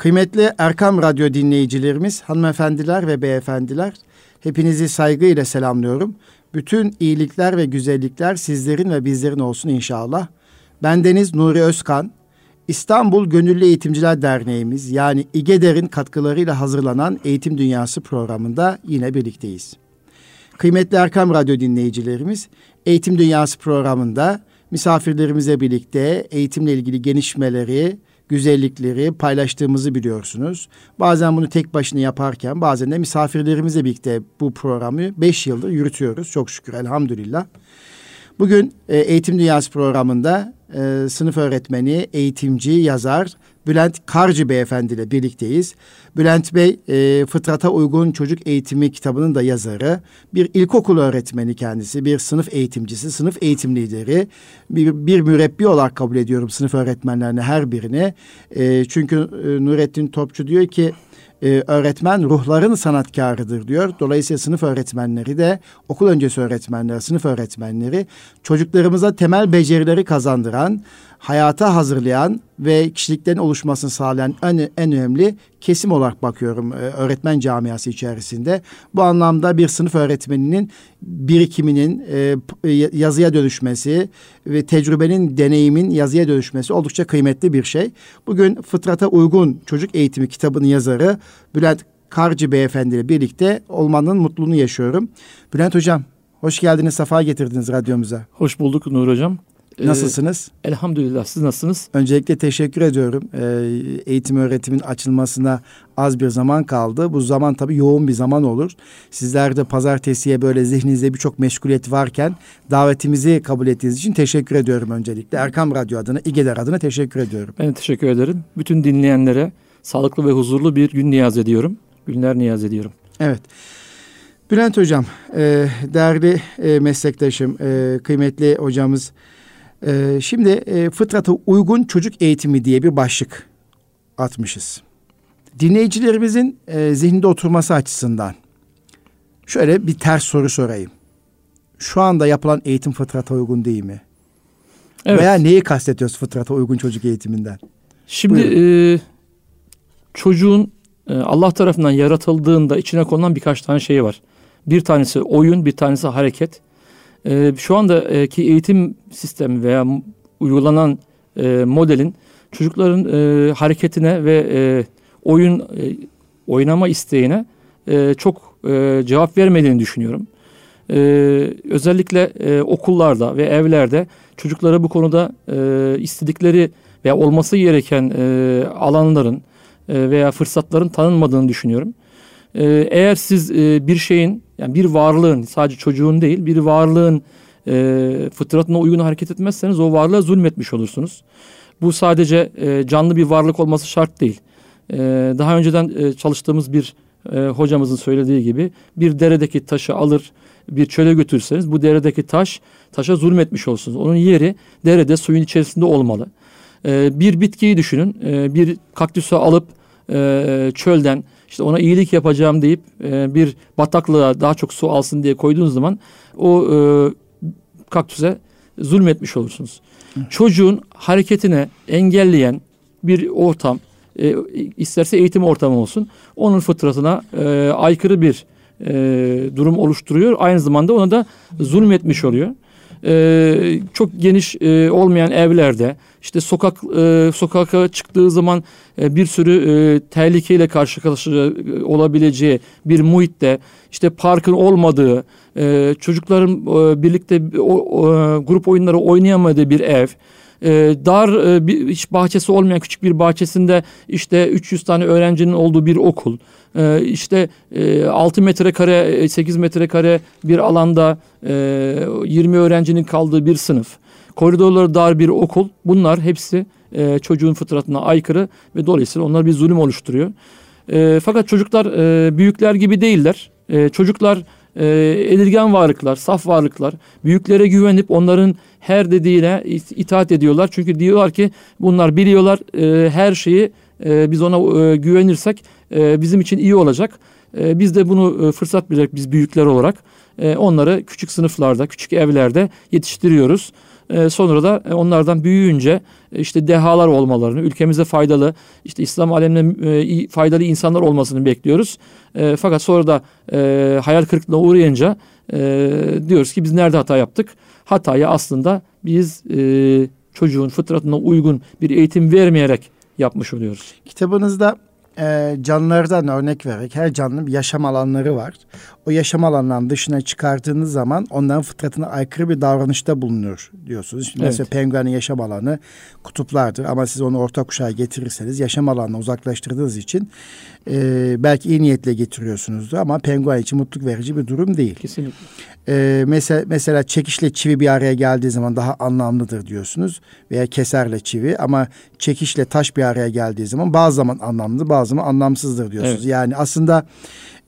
Kıymetli Erkam Radyo dinleyicilerimiz, hanımefendiler ve beyefendiler, hepinizi saygıyla selamlıyorum. Bütün iyilikler ve güzellikler sizlerin ve bizlerin olsun inşallah. Ben Deniz Nuri Özkan, İstanbul Gönüllü Eğitimciler Derneğimiz yani İGEDER'in katkılarıyla hazırlanan Eğitim Dünyası programında yine birlikteyiz. Kıymetli Erkam Radyo dinleyicilerimiz, Eğitim Dünyası programında misafirlerimize birlikte eğitimle ilgili gelişmeleri, güzellikleri paylaştığımızı biliyorsunuz. Bazen bunu tek başına yaparken bazen de misafirlerimizle birlikte bu programı beş yıldır yürütüyoruz. Çok şükür elhamdülillah. Bugün e, Eğitim Dünyası programında e, sınıf öğretmeni, eğitimci, yazar Bülent Karcı Beyefendi ile birlikteyiz. Bülent Bey e, Fıtrata Uygun Çocuk Eğitimi kitabının da yazarı. Bir ilkokul öğretmeni kendisi, bir sınıf eğitimcisi, sınıf eğitim lideri. Bir, bir mürebbi olarak kabul ediyorum sınıf öğretmenlerini her birini. E, çünkü e, Nurettin Topçu diyor ki e, öğretmen ruhların sanatkarıdır diyor. Dolayısıyla sınıf öğretmenleri de okul öncesi öğretmenleri, sınıf öğretmenleri çocuklarımıza temel becerileri kazandıran, hayata hazırlayan ve kişiliklerin oluşmasını sağlayan en, en önemli kesim olarak bakıyorum e, öğretmen camiası içerisinde. Bu anlamda bir sınıf öğretmeninin birikiminin e, yazıya dönüşmesi ve tecrübenin, deneyimin yazıya dönüşmesi oldukça kıymetli bir şey. Bugün Fıtrata Uygun Çocuk Eğitimi kitabının yazarı Bülent Karcı Beyefendi ile birlikte olmanın mutluluğunu yaşıyorum. Bülent Hocam, hoş geldiniz, safa getirdiniz radyomuza. Hoş bulduk Nur Hocam. Ee, Nasılsınız? Ee, elhamdülillah. Siz nasılsınız? Öncelikle teşekkür ediyorum. Ee, eğitim öğretimin açılmasına az bir zaman kaldı. Bu zaman tabii yoğun bir zaman olur. Sizler de pazartesiye böyle zihninizde birçok meşguliyet varken davetimizi kabul ettiğiniz için teşekkür ediyorum öncelikle. Erkam Radyo adına, İGEDER adına teşekkür ediyorum. Ben teşekkür ederim. Bütün dinleyenlere sağlıklı ve huzurlu bir gün niyaz ediyorum. Günler niyaz ediyorum. Evet. Bülent Hocam, e, değerli e, meslektaşım, e, kıymetli hocamız ee, şimdi e, fıtrata uygun çocuk eğitimi diye bir başlık atmışız. Dinleyicilerimizin e, zihninde oturması açısından şöyle bir ters soru sorayım. Şu anda yapılan eğitim fıtrata uygun değil mi? Evet. Veya neyi kastediyoruz fıtrata uygun çocuk eğitiminden? Şimdi e, çocuğun e, Allah tarafından yaratıldığında içine konulan birkaç tane şey var. Bir tanesi oyun, bir tanesi hareket, e, şu andaki eğitim sistemi veya uygulanan e, modelin çocukların e, hareketine ve e, oyun e, oynama isteğine e, çok e, cevap vermediğini düşünüyorum. E, özellikle e, okullarda ve evlerde çocuklara bu konuda e, istedikleri veya olması gereken e, alanların e, veya fırsatların tanınmadığını düşünüyorum. E, eğer siz e, bir şeyin yani bir varlığın sadece çocuğun değil bir varlığın e, fıtratına uygun hareket etmezseniz o varlığa zulmetmiş olursunuz. Bu sadece e, canlı bir varlık olması şart değil. E, daha önceden e, çalıştığımız bir e, hocamızın söylediği gibi bir deredeki taşı alır bir çöle götürseniz bu deredeki taş taşa zulmetmiş olursunuz. Onun yeri derede suyun içerisinde olmalı. E, bir bitkiyi düşünün. E, bir kaktüsü alıp e, çölden işte ona iyilik yapacağım deyip e, bir bataklığa daha çok su alsın diye koyduğunuz zaman o e, kaktüse zulmetmiş olursunuz. Hı. Çocuğun hareketine engelleyen bir ortam, e, isterse eğitim ortamı olsun, onun fıtratına e, aykırı bir e, durum oluşturuyor. Aynı zamanda ona da zulmetmiş oluyor e, çok geniş e, olmayan evlerde işte sokak e, sokağa çıktığı zaman e, bir sürü e, tehlikeyle karşı karşıya e, olabileceği bir muhitte işte parkın olmadığı e, çocukların e, birlikte o, o, grup oyunları oynayamadığı bir ev e, dar e, bir hiç bahçesi olmayan küçük bir bahçesinde işte 300 tane öğrencinin olduğu bir okul e, işte e, 6 metrekare 8 metrekare bir alanda e, 20 öğrencinin kaldığı bir sınıf koridorları dar bir okul bunlar hepsi e, çocuğun fıtratına aykırı ve dolayısıyla onlar bir zulüm oluşturuyor. E, fakat çocuklar e, büyükler gibi değiller. E, çocuklar e, edilgen varlıklar, saf varlıklar. Büyüklere güvenip onların her dediğine itaat ediyorlar. Çünkü diyorlar ki bunlar biliyorlar e, her şeyi e, biz ona e, güvenirsek e, bizim için iyi olacak. E, biz de bunu e, fırsat bilerek biz büyükler olarak e, onları küçük sınıflarda, küçük evlerde yetiştiriyoruz. E, sonra da e, onlardan büyüyünce e, işte dehalar olmalarını, ülkemize faydalı, işte İslam alemine e, faydalı insanlar olmasını bekliyoruz. E, fakat sonra da e, hayal kırıklığına uğrayınca e, diyoruz ki biz nerede hata yaptık? Hatayı aslında biz e, çocuğun fıtratına uygun bir eğitim vermeyerek yapmış oluyoruz. Kitabınızda e, canlılardan örnek vererek her canlının bir yaşam alanları var. O yaşam alanlarının dışına çıkardığınız zaman onların fıtratına aykırı bir davranışta bulunur diyorsunuz. Şimdi evet. Mesela penguenin yaşam alanı kutuplardır ama siz onu orta kuşağa getirirseniz yaşam alanına uzaklaştırdığınız için e, belki iyi niyetle getiriyorsunuzdur ama penguen için mutluluk verici bir durum değil. Kesinlikle. E, mesela, mesela çekişle çivi bir araya geldiği zaman daha anlamlıdır diyorsunuz veya keserle çivi ama çekişle taş bir araya geldiği zaman bazı zaman anlamlı bazı zaman anlamsızdır diyorsunuz. Evet. Yani aslında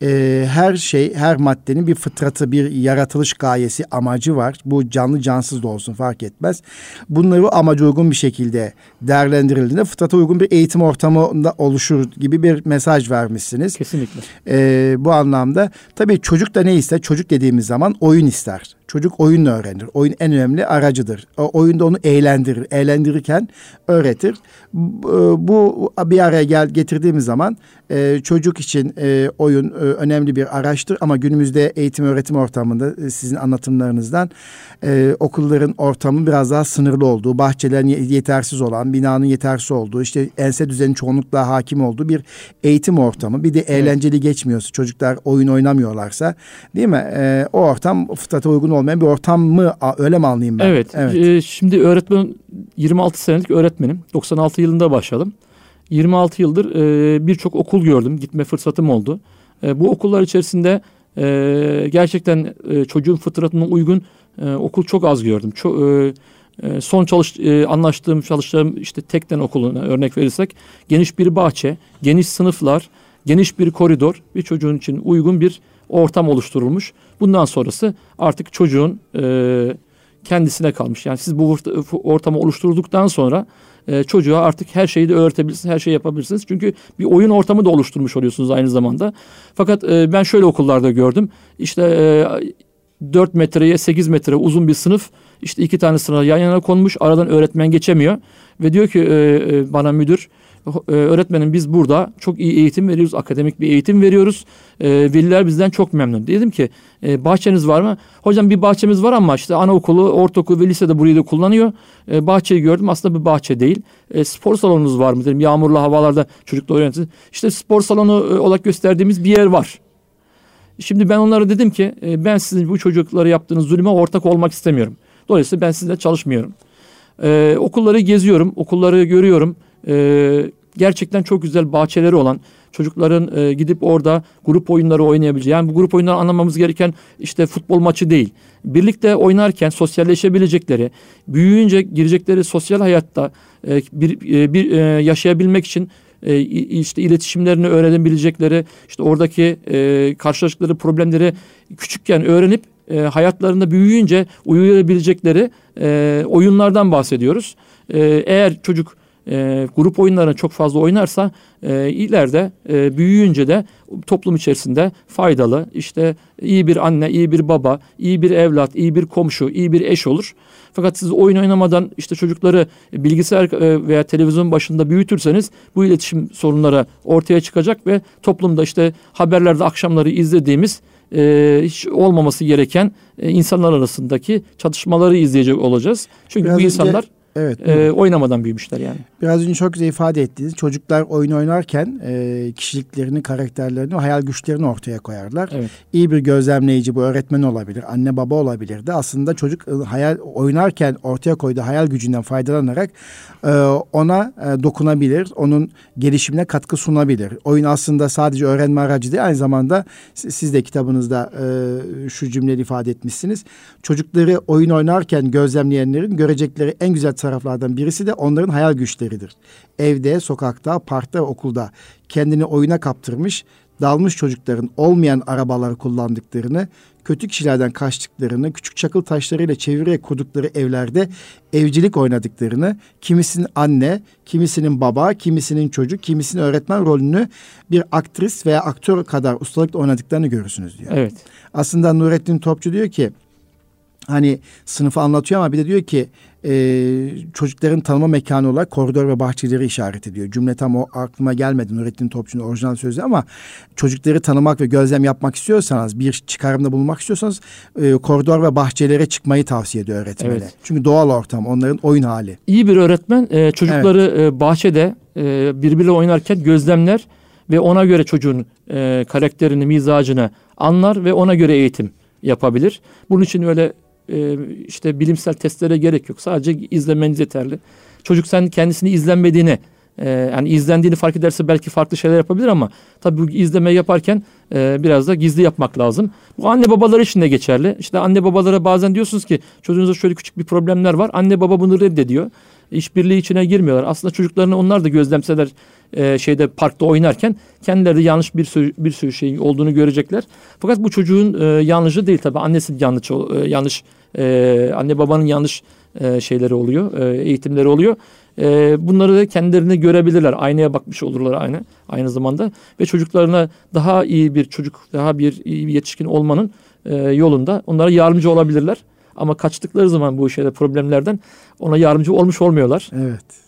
e, her şey, her maddenin bir fıtratı, bir yaratılış gayesi, amacı var. Bu canlı cansız da olsun fark etmez. Bunları amaca uygun bir şekilde değerlendirildiğinde fıtrata uygun bir eğitim ortamında oluşur gibi bir mesaj vermişsiniz. Kesinlikle. E, bu anlamda tabii çocuk da ne ister? Çocuk dediğimiz zaman oyun ister. Çocuk oyunla öğrenir. Oyun en önemli aracıdır. O oyunda onu eğlendirir. Eğlendirirken öğretir. Bu bir araya gel getirdiğimiz zaman e, çocuk için e, oyun e, önemli bir araçtır ama günümüzde eğitim öğretim ortamında sizin anlatımlarınızdan okulların ortamı biraz daha sınırlı olduğu, bahçelerin yetersiz olan, binanın yetersiz olduğu, işte ense düzeni çoğunlukla hakim olduğu bir eğitim ortamı. Bir de eğlenceli evet. geçmiyorsa, çocuklar oyun oynamıyorlarsa, değil mi? o ortam fıtrata uygun olmayan bir ortam mı öyle mi anlayayım ben? Evet. evet. E, şimdi öğretmen 26 senelik öğretmenim. 96 yılında başladım. 26 yıldır e, birçok okul gördüm. Gitme fırsatım oldu. E, bu okullar içerisinde e, gerçekten e, çocuğun fıtratına uygun e, okul çok az gördüm. Çok, e, e, son çalış e, anlaştığım çalıştığım işte tekten okuluna örnek verirsek geniş bir bahçe, geniş sınıflar, geniş bir koridor bir çocuğun için uygun bir ortam oluşturulmuş. Bundan sonrası artık çocuğun e, kendisine kalmış. Yani siz bu ortamı oluşturduktan sonra e, çocuğa artık her şeyi de öğretebilirsiniz, her şeyi yapabilirsiniz. Çünkü bir oyun ortamı da oluşturmuş oluyorsunuz aynı zamanda. Fakat e, ben şöyle okullarda gördüm. İşte e, 4 metreye 8 metre uzun bir sınıf işte iki tane sıra yan yana konmuş aradan öğretmen geçemiyor ve diyor ki e, e, bana müdür e, öğretmenim biz burada çok iyi eğitim veriyoruz, akademik bir eğitim veriyoruz. E, veliler bizden çok memnun. Dedim ki e, bahçeniz var mı? Hocam bir bahçemiz var ama işte anaokulu, ortaokul ve lisede burayı da kullanıyor. E, bahçeyi gördüm aslında bir bahçe değil. E, spor salonunuz var mı dedim. Yağmurlu havalarda çocuklar öğrensin. İşte spor salonu e, olarak gösterdiğimiz bir yer var. Şimdi ben onlara dedim ki e, ben sizin bu çocukları yaptığınız zulüme ortak olmak istemiyorum. Dolayısıyla ben sizinle çalışmıyorum. Ee, okulları geziyorum, okulları görüyorum e, gerçekten çok güzel bahçeleri olan çocukların e, gidip orada grup oyunları oynayabileceği. Yani bu grup oyunları anlamamız gereken işte futbol maçı değil. Birlikte oynarken sosyalleşebilecekleri, büyüyünce girecekleri sosyal hayatta e, bir, e, bir e, yaşayabilmek için e, işte iletişimlerini öğrenebilecekleri, işte oradaki e, karşılaştıkları problemleri küçükken öğrenip e, hayatlarında büyüyünce uyuyabilecekleri e, oyunlardan bahsediyoruz. E, eğer çocuk e, grup oyunlarını çok fazla oynarsa e, ileride e, büyüyünce de toplum içerisinde faydalı işte iyi bir anne, iyi bir baba, iyi bir evlat, iyi bir komşu, iyi bir eş olur. Fakat siz oyun oynamadan işte çocukları bilgisayar e, veya televizyon başında büyütürseniz bu iletişim sorunları ortaya çıkacak ve toplumda işte haberlerde akşamları izlediğimiz e, hiç olmaması gereken e, insanlar arasındaki çatışmaları izleyecek olacağız. Çünkü Biraz bu insanlar Evet. E, oynamadan büyümüşler yani. Biraz önce çok güzel ifade ettiniz. Çocuklar oyun oynarken e, kişiliklerini, karakterlerini, hayal güçlerini ortaya koyarlar. Evet. İyi bir gözlemleyici bu öğretmen olabilir, anne baba olabilir de aslında çocuk e, hayal oynarken ortaya koyduğu hayal gücünden faydalanarak e, ona e, dokunabilir, onun gelişimine katkı sunabilir. Oyun aslında sadece öğrenme aracı değil, aynı zamanda siz de kitabınızda e, şu cümleyi ifade etmişsiniz. Çocukları oyun oynarken gözlemleyenlerin görecekleri en güzel taraflardan birisi de onların hayal güçleridir. Evde, sokakta, parkta, okulda kendini oyuna kaptırmış, dalmış çocukların olmayan arabaları kullandıklarını, kötü kişilerden kaçtıklarını, küçük çakıl taşlarıyla çevirerek kurdukları evlerde evcilik oynadıklarını, kimisinin anne, kimisinin baba, kimisinin çocuk, kimisinin öğretmen rolünü bir aktris veya aktör kadar ustalıkla oynadıklarını görürsünüz diyor. Evet. Aslında Nurettin Topçu diyor ki hani sınıfı anlatıyor ama bir de diyor ki e, çocukların tanıma mekanı olarak koridor ve bahçeleri işaret ediyor. Cümle tam o aklıma gelmedi Nurettin Topçu'nun orijinal sözü ama çocukları tanımak ve gözlem yapmak istiyorsanız bir çıkarımda bulunmak istiyorsanız e, koridor ve bahçelere çıkmayı tavsiye ediyor öğretmene. Evet. Çünkü doğal ortam onların oyun hali. İyi bir öğretmen e, çocukları e, bahçede e, birbiriyle oynarken gözlemler ve ona göre çocuğun e, karakterini, mizacını anlar ve ona göre eğitim yapabilir. Bunun için öyle e, işte bilimsel testlere gerek yok. Sadece izlemeniz yeterli. Çocuk sen kendisini izlenmediğini e, yani izlendiğini fark ederse belki farklı şeyler yapabilir ama tabii bu izleme yaparken e, biraz da gizli yapmak lazım. Bu anne babalar için de geçerli. İşte anne babalara bazen diyorsunuz ki çocuğunuzda şöyle küçük bir problemler var. Anne baba bunu reddediyor. İşbirliği içine girmiyorlar. Aslında çocuklarını onlar da gözlemseler e, şeyde parkta oynarken kendileri de yanlış bir sürü, bir sürü şey olduğunu görecekler. Fakat bu çocuğun e, yanlışı değil tabii. Annesinin yanlış e, yanlış e, anne babanın yanlış e, şeyleri oluyor, e, eğitimleri oluyor. E, bunları da kendilerini görebilirler. Aynaya bakmış olurlar aynı aynı zamanda ve çocuklarına daha iyi bir çocuk, daha bir iyi bir yetişkin olmanın e, yolunda onlara yardımcı olabilirler. Ama kaçtıkları zaman bu şeyde problemlerden ona yardımcı olmuş olmuyorlar. Evet.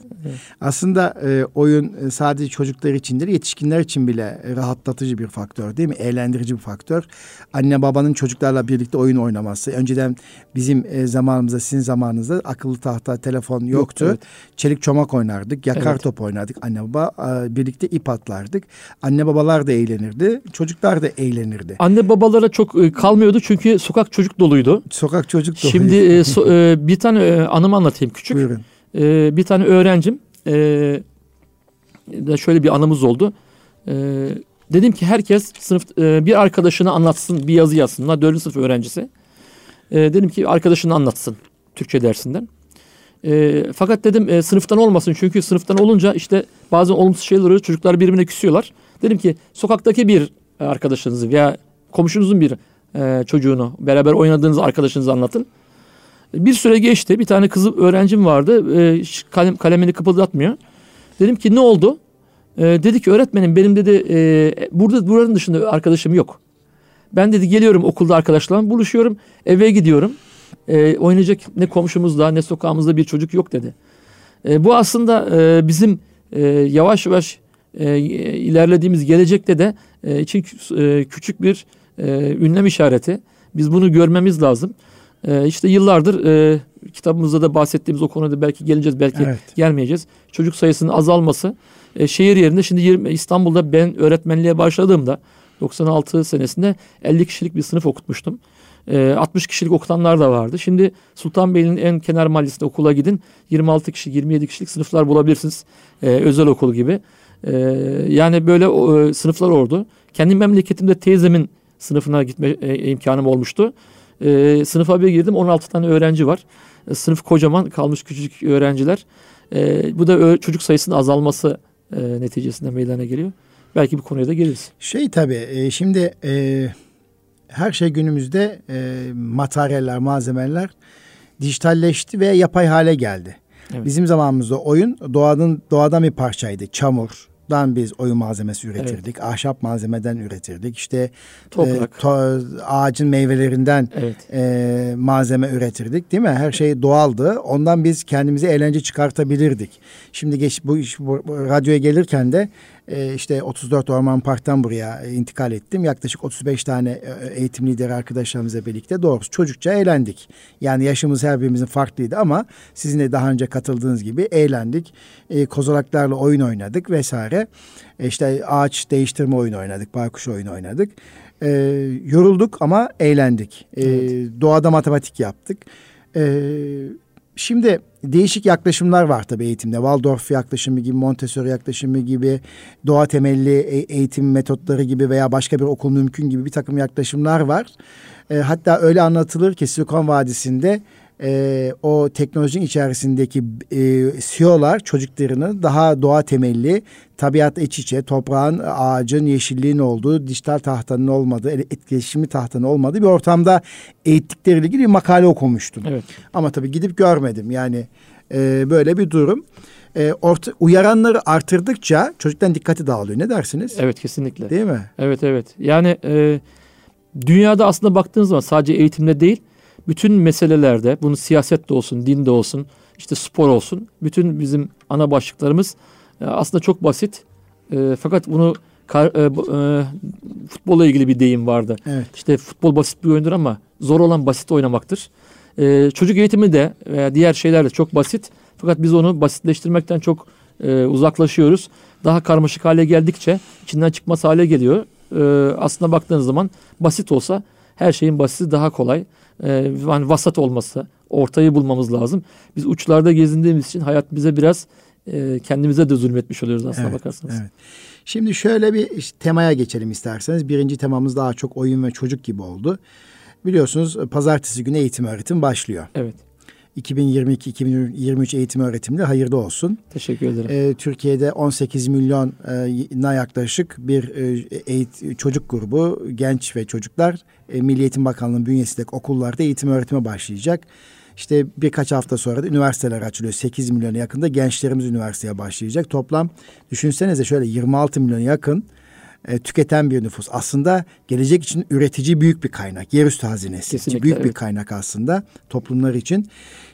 Aslında e, oyun e, sadece çocuklar için değil, yetişkinler için bile rahatlatıcı bir faktör değil mi? Eğlendirici bir faktör. Anne babanın çocuklarla birlikte oyun oynaması. Önceden bizim e, zamanımızda, sizin zamanınızda akıllı tahta, telefon yoktu. yoktu evet. Çelik çomak oynardık, yakar evet. top oynardık. Anne baba e, birlikte ip atlardık. Anne babalar da eğlenirdi, çocuklar da eğlenirdi. Anne babalara çok e, kalmıyordu çünkü sokak çocuk doluydu. Sokak çocuk doluydu. Şimdi e, so, e, bir tane e, anımı anlatayım küçük. Buyurun e, bir tane öğrencim e, şöyle bir anımız oldu. E, dedim ki herkes sınıf e, bir arkadaşını anlatsın bir yazı yazsın. Bunlar dördüncü sınıf öğrencisi. E, dedim ki arkadaşını anlatsın Türkçe dersinden. E, fakat dedim e, sınıftan olmasın çünkü sınıftan olunca işte bazı olumsuz şeyler oluyor. Çocuklar birbirine küsüyorlar. Dedim ki sokaktaki bir arkadaşınızı veya komşunuzun bir e, çocuğunu beraber oynadığınız arkadaşınızı anlatın. Bir süre geçti. Bir tane kızı öğrencim vardı. E, kalem, kalemini kıpırdatmıyor. Dedim ki ne oldu? E, dedi ki öğretmenim benim dedi e, burada buranın dışında arkadaşım yok. Ben dedi geliyorum okulda arkadaşlarım buluşuyorum. Eve gidiyorum. E, oynayacak ne komşumuzda ne sokağımızda bir çocuk yok dedi. E, bu aslında e, bizim e, yavaş yavaş e, ilerlediğimiz gelecekte de e, için e, küçük bir e, ünlem işareti. Biz bunu görmemiz lazım. E, işte yıllardır e, kitabımızda da bahsettiğimiz o konuda belki geleceğiz belki evet. gelmeyeceğiz. Çocuk sayısının azalması. E, şehir yerinde şimdi 20, İstanbul'da ben öğretmenliğe başladığımda 96 senesinde 50 kişilik bir sınıf okutmuştum. E, 60 kişilik okutanlar da vardı. Şimdi Sultanbeyli'nin en kenar mahallesinde okula gidin. 26 kişi 27 kişilik sınıflar bulabilirsiniz. E, özel okul gibi. E, yani böyle e, sınıflar oldu. Kendi memleketimde teyzemin sınıfına gitme e, imkanım olmuştu. E, sınıfa bir girdim 16 tane öğrenci var. E, sınıf kocaman kalmış küçücük öğrenciler. E, bu da çocuk sayısının azalması e, neticesinde meydana geliyor. Belki bir konuya da geliriz. Şey tabii e, şimdi e, her şey günümüzde e, materyaller, malzemeler dijitalleşti ve yapay hale geldi. Evet. Bizim zamanımızda oyun doğanın doğadan bir parçaydı. Çamur, dan biz oyun malzemesi üretirdik. Evet. Ahşap malzemeden üretirdik. İşte Toprak. E, to, ağacın meyvelerinden evet. e, malzeme üretirdik değil mi? Her şey doğaldı. Ondan biz kendimize eğlence çıkartabilirdik. Şimdi geç bu, bu radyoya gelirken de e, işte 34 Orman Park'tan buraya e, intikal ettim. Yaklaşık 35 tane e, eğitim lideri arkadaşlarımızla birlikte doğrusu çocukça eğlendik. Yani yaşımız her birimizin farklıydı ama sizin de daha önce katıldığınız gibi eğlendik. E, kozalaklarla oyun oynadık vesaire. E, işte ağaç değiştirme oyunu oynadık, baykuş oyunu oynadık. E, yorulduk ama eğlendik. E, evet. Doğada matematik yaptık. E, Şimdi değişik yaklaşımlar var tabii eğitimde. Waldorf yaklaşımı gibi, Montessori yaklaşımı gibi, doğa temelli e, eğitim metotları gibi veya başka bir okul mümkün gibi bir takım yaklaşımlar var. E, hatta öyle anlatılır ki Silikon Vadisi'nde e, o teknolojinin içerisindeki e, CEO'lar çocuklarını daha doğa temelli, tabiat iç içe, toprağın, ağacın, yeşilliğin olduğu, dijital tahtanın olmadığı, etkileşimi tahtanın olmadığı bir ortamda eğittikleriyle ilgili bir makale okumuştum. Evet. Ama tabii gidip görmedim. Yani e, böyle bir durum. E, orta, uyaranları artırdıkça çocuktan dikkati dağılıyor. Ne dersiniz? Evet kesinlikle. Değil mi? Evet evet. Yani e, dünyada aslında baktığınız zaman sadece eğitimde değil bütün meselelerde bunu siyaset de olsun, din de olsun, işte spor olsun. Bütün bizim ana başlıklarımız e, aslında çok basit. E, fakat bunu kar, e, e, futbolla ilgili bir deyim vardı. Evet. İşte futbol basit bir oyundur ama zor olan basit oynamaktır. E, çocuk eğitimi de veya diğer şeyler de çok basit. Fakat biz onu basitleştirmekten çok e, uzaklaşıyoruz. Daha karmaşık hale geldikçe içinden çıkmaz hale geliyor. E, aslında baktığınız zaman basit olsa her şeyin basiti daha kolay. E, yani vasat olması, ortayı bulmamız lazım. Biz uçlarda gezindiğimiz için hayat bize biraz e, kendimize de zulmetmiş oluyoruz aslında evet, bakarsanız. Evet. Şimdi şöyle bir işte temaya geçelim isterseniz. Birinci temamız daha çok oyun ve çocuk gibi oldu. Biliyorsunuz pazartesi günü eğitim öğretim başlıyor. Evet. 2022-2023 eğitim öğretimde hayırlı olsun. Teşekkür ederim. Ee, Türkiye'de 18 milyona yaklaşık bir e, eğit, çocuk grubu, genç ve çocuklar e, Milli Eğitim Bakanlığı'nın bünyesindeki okullarda eğitim öğretime başlayacak. İşte birkaç hafta sonra da üniversiteler açılıyor. 8 milyona yakında gençlerimiz üniversiteye başlayacak. Toplam düşünsenize şöyle 26 milyona yakın e, tüketen bir nüfus. Aslında gelecek için üretici büyük bir kaynak. Yerüstü hazinesi. Kesinlikle, büyük evet. bir kaynak aslında toplumlar için.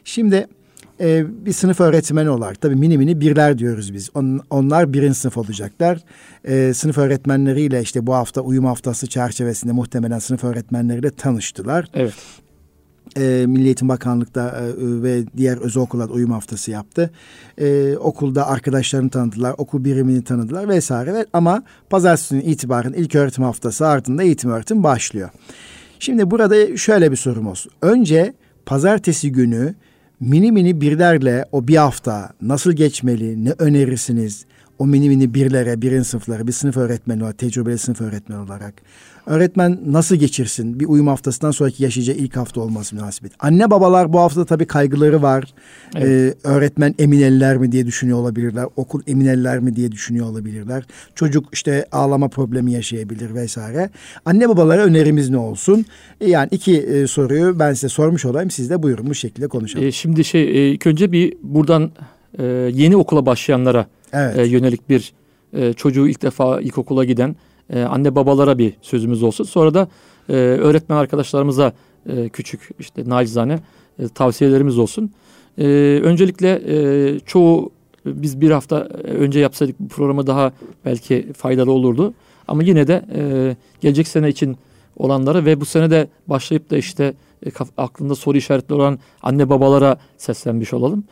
Şimdi e, bir sınıf öğretmeni olarak tabii mini mini birler diyoruz biz. On, onlar birinci sınıf olacaklar. E, sınıf öğretmenleriyle işte bu hafta uyum haftası çerçevesinde muhtemelen sınıf öğretmenleriyle tanıştılar. Evet. E, Milli Eğitim Bakanlık'ta e, ve diğer özel okullar uyum haftası yaptı. E, okulda arkadaşlarını tanıdılar, okul birimini tanıdılar vesaire. Ve, ama pazartesi günü itibaren ilk öğretim haftası ardında eğitim öğretim başlıyor. Şimdi burada şöyle bir sorum olsun. Önce pazartesi günü mini mini birlerle o bir hafta nasıl geçmeli, ne önerirsiniz? O mini mini birlere, birin sınıflara, bir sınıf öğretmeni olarak, tecrübeli sınıf öğretmeni olarak. Öğretmen nasıl geçirsin? Bir uyum haftasından sonraki yaşayacağı ilk hafta olması münasebet. Anne babalar bu hafta tabii kaygıları var. Evet. Ee, öğretmen emin eller mi diye düşünüyor olabilirler. Okul emin eller mi diye düşünüyor olabilirler. Çocuk işte ağlama problemi yaşayabilir vesaire. Anne babalara önerimiz ne olsun? E, Yani iki e, soruyu ben size sormuş olayım. Siz de buyurun bu şekilde konuşalım. E, şimdi şey e, ilk önce bir buradan e, yeni okula başlayanlara evet. e, yönelik bir e, çocuğu ilk defa ilkokula giden e, anne babalara bir sözümüz olsun. Sonra da e, öğretmen arkadaşlarımıza e, küçük işte nacizane e, tavsiyelerimiz olsun. E, öncelikle e, çoğu biz bir hafta önce yapsaydık bu programı daha belki faydalı olurdu. Ama yine de e, gelecek sene için olanlara ve bu sene de başlayıp da işte e, aklında soru işaretleri olan anne babalara seslenmiş olalım.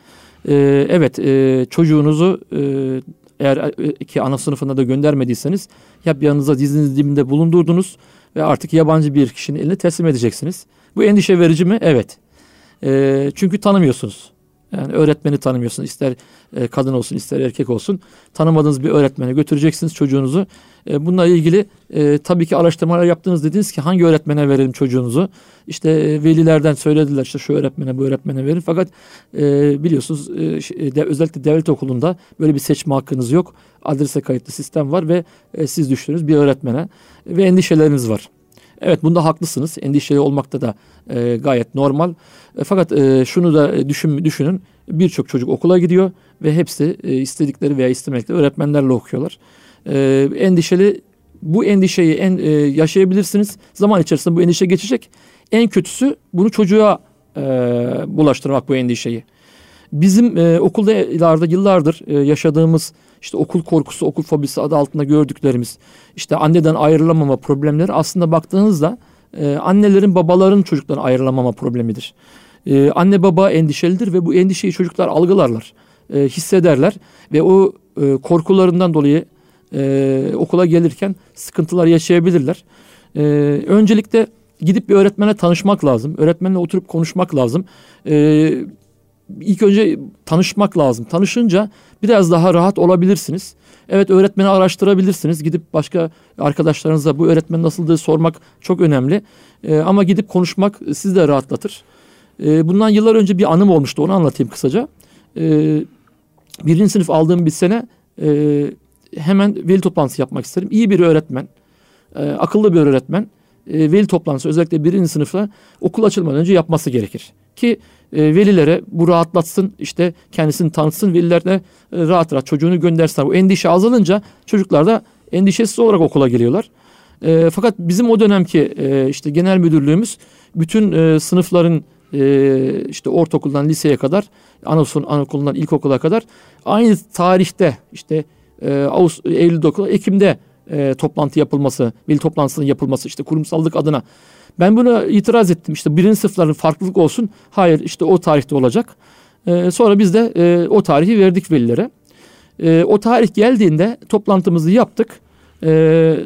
E, evet e, çocuğunuzu e, eğer e, ki ana sınıfına da göndermediyseniz ya yanınıza diziniz dibinde bulundurdunuz ve artık yabancı bir kişinin eline teslim edeceksiniz. Bu endişe verici mi? Evet. E, çünkü tanımıyorsunuz. Yani öğretmeni tanımıyorsunuz. İster e, kadın olsun ister erkek olsun. Tanımadığınız bir öğretmene götüreceksiniz çocuğunuzu. E, bununla ilgili e, tabii ki araştırmalar yaptınız dediniz ki hangi öğretmene verelim çocuğunuzu? İşte e, velilerden söylediler işte şu öğretmene bu öğretmene verin. Fakat e, biliyorsunuz e, şey, de, özellikle devlet okulunda böyle bir seçme hakkınız yok. Adrese kayıtlı sistem var ve e, siz düştünüz bir öğretmene ve endişeleriniz var. Evet bunda haklısınız. Endişeli olmakta da e, gayet normal. E, fakat e, şunu da e, düşün, düşünün. Birçok çocuk okula gidiyor ve hepsi e, istedikleri veya istemekle öğretmenlerle okuyorlar. E, endişeli bu endişeyi en, e, yaşayabilirsiniz. Zaman içerisinde bu endişe geçecek. En kötüsü bunu çocuğa e, bulaştırmak bu endişeyi. Bizim e, okulda ileride yıllardır e, yaşadığımız işte okul korkusu, okul fobisi adı altında gördüklerimiz, işte anneden ayrılamama problemleri aslında baktığınızda e, annelerin babaların çocuklardan ayrılamama problemidir. E, anne baba endişelidir ve bu endişeyi çocuklar algılarlar, e, hissederler ve o e, korkularından dolayı e, okula gelirken sıkıntılar yaşayabilirler. E, öncelikle gidip bir öğretmene tanışmak lazım, öğretmenle oturup konuşmak lazım. E, ilk önce tanışmak lazım. Tanışınca biraz daha rahat olabilirsiniz. Evet öğretmeni araştırabilirsiniz. Gidip başka arkadaşlarınıza bu öğretmen nasıl diye sormak çok önemli. Ee, ama gidip konuşmak sizi de rahatlatır. Ee, bundan yıllar önce bir anım olmuştu. Onu anlatayım kısaca. Ee, birinci sınıf aldığım bir sene e, hemen veli toplantısı yapmak isterim. İyi bir öğretmen, e, akıllı bir öğretmen e, veli toplantısı özellikle birinci sınıfta okul açılmadan önce yapması gerekir. Ki e, velilere bu rahatlatsın işte kendisini tanıtsın veliler de e, rahat rahat çocuğunu göndersin. O endişe azalınca çocuklar da endişesiz olarak okula geliyorlar. E, fakat bizim o dönemki e, işte genel müdürlüğümüz bütün e, sınıfların e, işte ortaokuldan liseye kadar, anaokulundan, anaokulundan ilkokula kadar aynı tarihte işte e, Ağustos, Eylül, Ekim'de e, toplantı yapılması, veli toplantısının yapılması işte kurumsallık adına. Ben buna itiraz ettim. İşte birinci sınıfların farklılık olsun. Hayır işte o tarihte olacak. E, sonra biz de e, o tarihi verdik velilere. E, o tarih geldiğinde toplantımızı yaptık. E,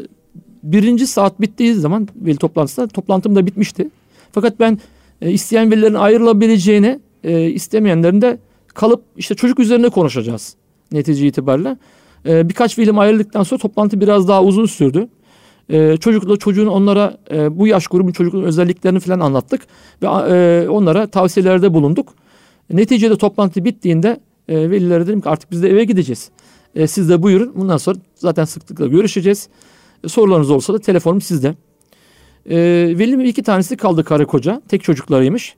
birinci saat bittiği zaman veli toplantısında toplantım da bitmişti. Fakat ben e, isteyen velilerin ayrılabileceğini e, istemeyenlerin de kalıp işte çocuk üzerine konuşacağız netice itibariyle. E, birkaç velim ayrıldıktan sonra toplantı biraz daha uzun sürdü. E, çocukla çocuğun onlara e, bu yaş grubun çocukların özelliklerini falan anlattık ve e, onlara tavsiyelerde bulunduk. Neticede toplantı bittiğinde e, velilere dedim ki artık biz de eve gideceğiz. E, siz de buyurun. Bundan sonra zaten sıklıkla görüşeceğiz. E, sorularınız olsa da telefonum sizde. E, velim iki tanesi kaldı karı koca. Tek çocuklarıymış.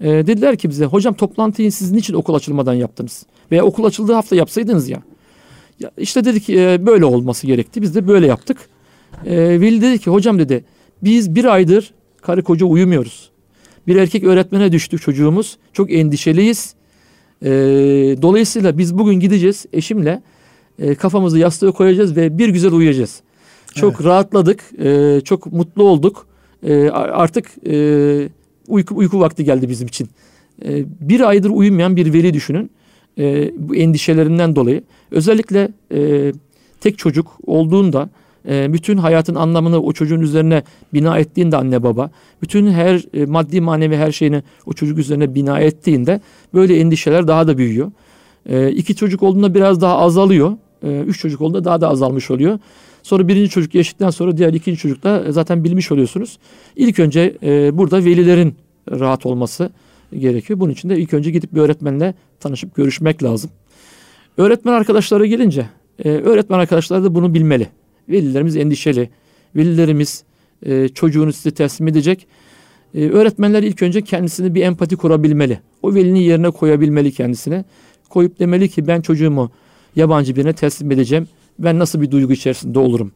E, dediler ki bize hocam toplantıyı siz niçin okul açılmadan yaptınız? Veya okul açıldığı hafta yapsaydınız ya. Ya işte dedik e, böyle olması gerekti. Biz de böyle yaptık. E, Veli dedi ki hocam dedi biz bir aydır karı koca uyumuyoruz. Bir erkek öğretmene düştü çocuğumuz. Çok endişeliyiz. E, dolayısıyla biz bugün gideceğiz eşimle e, kafamızı yastığa koyacağız ve bir güzel uyuyacağız. Çok evet. rahatladık, e, çok mutlu olduk. E, artık e, uyku, uyku vakti geldi bizim için. E, bir aydır uyumayan bir veli düşünün. E, bu endişelerinden dolayı. Özellikle e, tek çocuk olduğunda e, bütün hayatın anlamını o çocuğun üzerine bina ettiğinde anne baba, bütün her e, maddi manevi her şeyini o çocuk üzerine bina ettiğinde böyle endişeler daha da büyüyor. E, iki çocuk olduğunda biraz daha azalıyor. E, üç çocuk olduğunda daha da azalmış oluyor. Sonra birinci çocuk yaşadıktan sonra diğer ikinci çocukta zaten bilmiş oluyorsunuz. İlk önce e, burada velilerin rahat olması gerekiyor. Bunun için de ilk önce gidip bir öğretmenle tanışıp görüşmek lazım. Öğretmen arkadaşlara gelince e, öğretmen arkadaşlar da bunu bilmeli. Velilerimiz endişeli. Velilerimiz e, çocuğunu size teslim edecek. E, öğretmenler ilk önce kendisini bir empati kurabilmeli. O velinin yerine koyabilmeli kendisine. Koyup demeli ki ben çocuğumu yabancı birine teslim edeceğim. Ben nasıl bir duygu içerisinde olurum?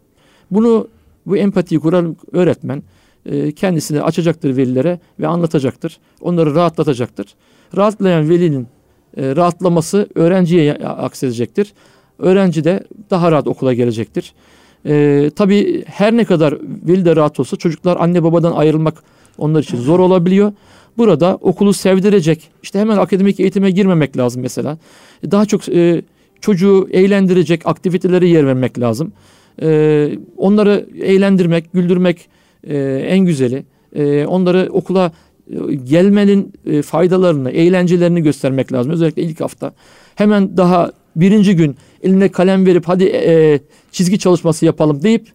Bunu bu empatiyi kuran öğretmen e, kendisini açacaktır velilere ve anlatacaktır. Onları rahatlatacaktır. Rahatlayan velinin e, rahatlaması öğrenciye aksedecektir. Öğrenci de daha rahat okula gelecektir. E, tabii her ne kadar veli de rahat olsa çocuklar anne babadan ayrılmak onlar için zor olabiliyor. Burada okulu sevdirecek, işte hemen akademik eğitime girmemek lazım mesela. Daha çok e, çocuğu eğlendirecek aktivitelere yer vermek lazım. E, onları eğlendirmek, güldürmek e, en güzeli. E, onları okula e, gelmenin e, faydalarını, eğlencelerini göstermek lazım. Özellikle ilk hafta. Hemen daha birinci gün eline kalem verip hadi e, çizgi çalışması yapalım deyip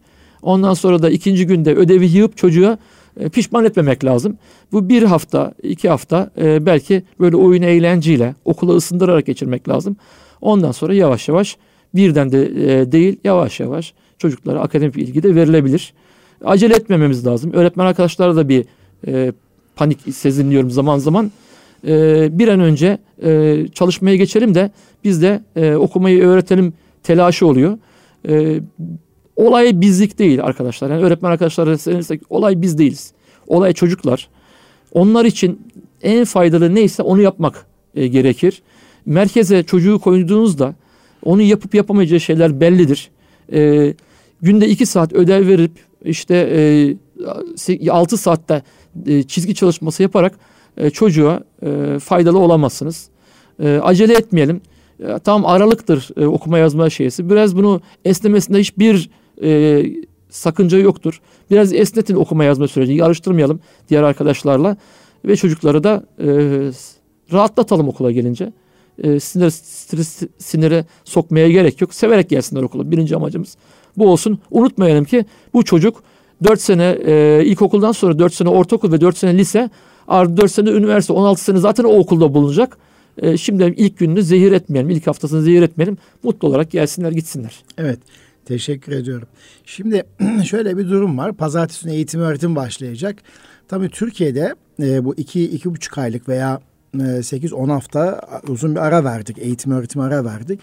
ondan sonra da ikinci günde ödevi yığıp çocuğa e, pişman etmemek lazım. Bu bir hafta, iki hafta e, belki böyle oyun eğlenceyle okula ısındırarak geçirmek lazım. Ondan sonra yavaş yavaş birden de e, değil yavaş yavaş çocuklara akademik ilgi de verilebilir. Acele etmememiz lazım. Öğretmen arkadaşlara da bir e, panik sezinliyorum zaman zaman. E, bir an önce e, çalışmaya geçelim de biz de e, okumayı öğretelim telaşı oluyor. E, olay bizlik değil arkadaşlar. Yani öğretmen arkadaşlara senirsek olay biz değiliz. Olay çocuklar. Onlar için en faydalı neyse onu yapmak e, gerekir. Merkeze çocuğu koyduğunuzda onu yapıp yapamayacağı şeyler bellidir. E, günde iki saat ödev verip işte e, 6 saatte e, çizgi çalışması yaparak e, çocuğa e, faydalı olamazsınız. E, acele etmeyelim. E, tam aralıktır e, okuma yazma şeysi. Biraz bunu esnemesinde hiçbir e, sakınca yoktur. Biraz esnetin okuma yazma sürecini yarıştırmayalım diğer arkadaşlarla ve çocukları da e, rahatlatalım okula gelince. E, sinir, stres, sinire sokmaya gerek yok. Severek gelsinler okula. Birinci amacımız bu olsun. Unutmayalım ki bu çocuk 4 sene e, ilkokuldan sonra 4 sene ortaokul ve 4 sene lise Ardından 4 sene üniversite 16 sene zaten o okulda bulunacak. E, şimdi ilk gününü zehir etmeyelim. ilk haftasını zehir etmeyelim. Mutlu olarak gelsinler gitsinler. Evet. Teşekkür ediyorum. Şimdi şöyle bir durum var. Pazartesi günü eğitim öğretim başlayacak. Tabii Türkiye'de e, bu iki, iki buçuk aylık veya e, 8-10 hafta uzun bir ara verdik. Eğitim öğretim ara verdik.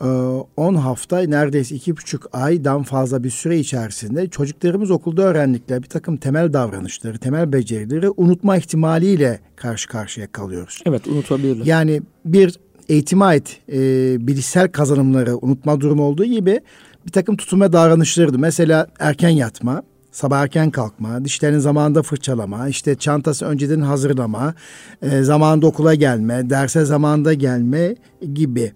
10 hafta neredeyse iki buçuk aydan fazla bir süre içerisinde çocuklarımız okulda öğrendikleri bir takım temel davranışları, temel becerileri unutma ihtimaliyle karşı karşıya kalıyoruz. Evet unutabilirler. Yani bir eğitime ait e, bilişsel kazanımları unutma durumu olduğu gibi bir takım tutum ve davranışlarıydı. Mesela erken yatma, sabah erken kalkma, dişlerini zamanında fırçalama, işte çantası önceden hazırlama, e, zamanında okula gelme, derse zamanında gelme gibi.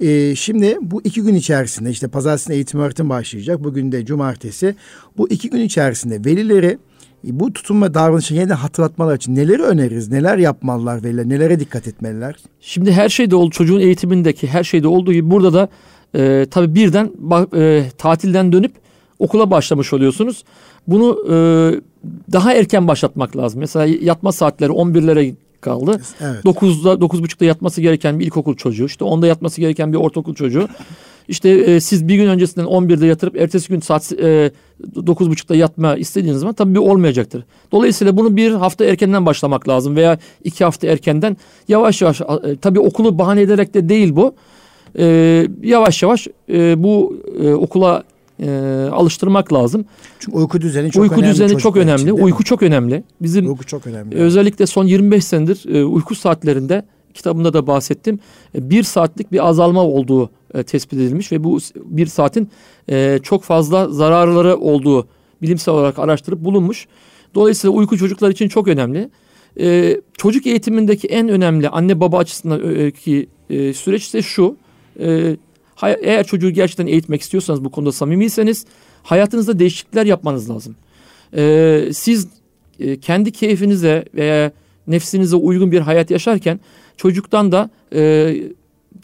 E, şimdi bu iki gün içerisinde işte pazartesi eğitim öğretim başlayacak. Bugün de cumartesi. Bu iki gün içerisinde velileri bu tutum ve davranışı yeniden hatırlatmalar için neleri öneririz? Neler yapmalılar veliler? Nelere dikkat etmeliler? Şimdi her şeyde oldu çocuğun eğitimindeki her şeyde olduğu gibi burada da e, tabii birden e, tatilden dönüp okula başlamış oluyorsunuz. Bunu e, daha erken başlatmak lazım. Mesela yatma saatleri 11'lere kaldı. Evet. 9'da 9.30'da yatması gereken bir ilkokul çocuğu, işte 10'da yatması gereken bir ortaokul çocuğu. İşte e, siz bir gün öncesinden 11'de yatırıp ertesi gün saat e, 9.30'da yatma istediğiniz zaman tabii bir olmayacaktır. Dolayısıyla bunu bir hafta erkenden başlamak lazım veya iki hafta erkenden yavaş yavaş e, tabii okulu bahane ederek de değil bu. E, yavaş yavaş e, bu e, okula e, alıştırmak lazım. Çünkü uyku düzeni çok uyku önemli. Uyku düzeni çok önemli. Için, uyku çok önemli. Bizim uyku çok önemli. Özellikle son 25 senedir e, uyku saatlerinde kitabımda da bahsettim. E, bir saatlik bir azalma olduğu e, tespit edilmiş ve bu bir saatin e, çok fazla zararları olduğu bilimsel olarak araştırıp bulunmuş. Dolayısıyla uyku çocuklar için çok önemli. E, çocuk eğitimindeki en önemli anne baba açısından e, ki e, süreç ise şu. E, eğer çocuğu gerçekten eğitmek istiyorsanız bu konuda samimiyseniz hayatınızda değişiklikler yapmanız lazım. Ee, siz e, kendi keyfinize veya nefsinize uygun bir hayat yaşarken çocuktan da e,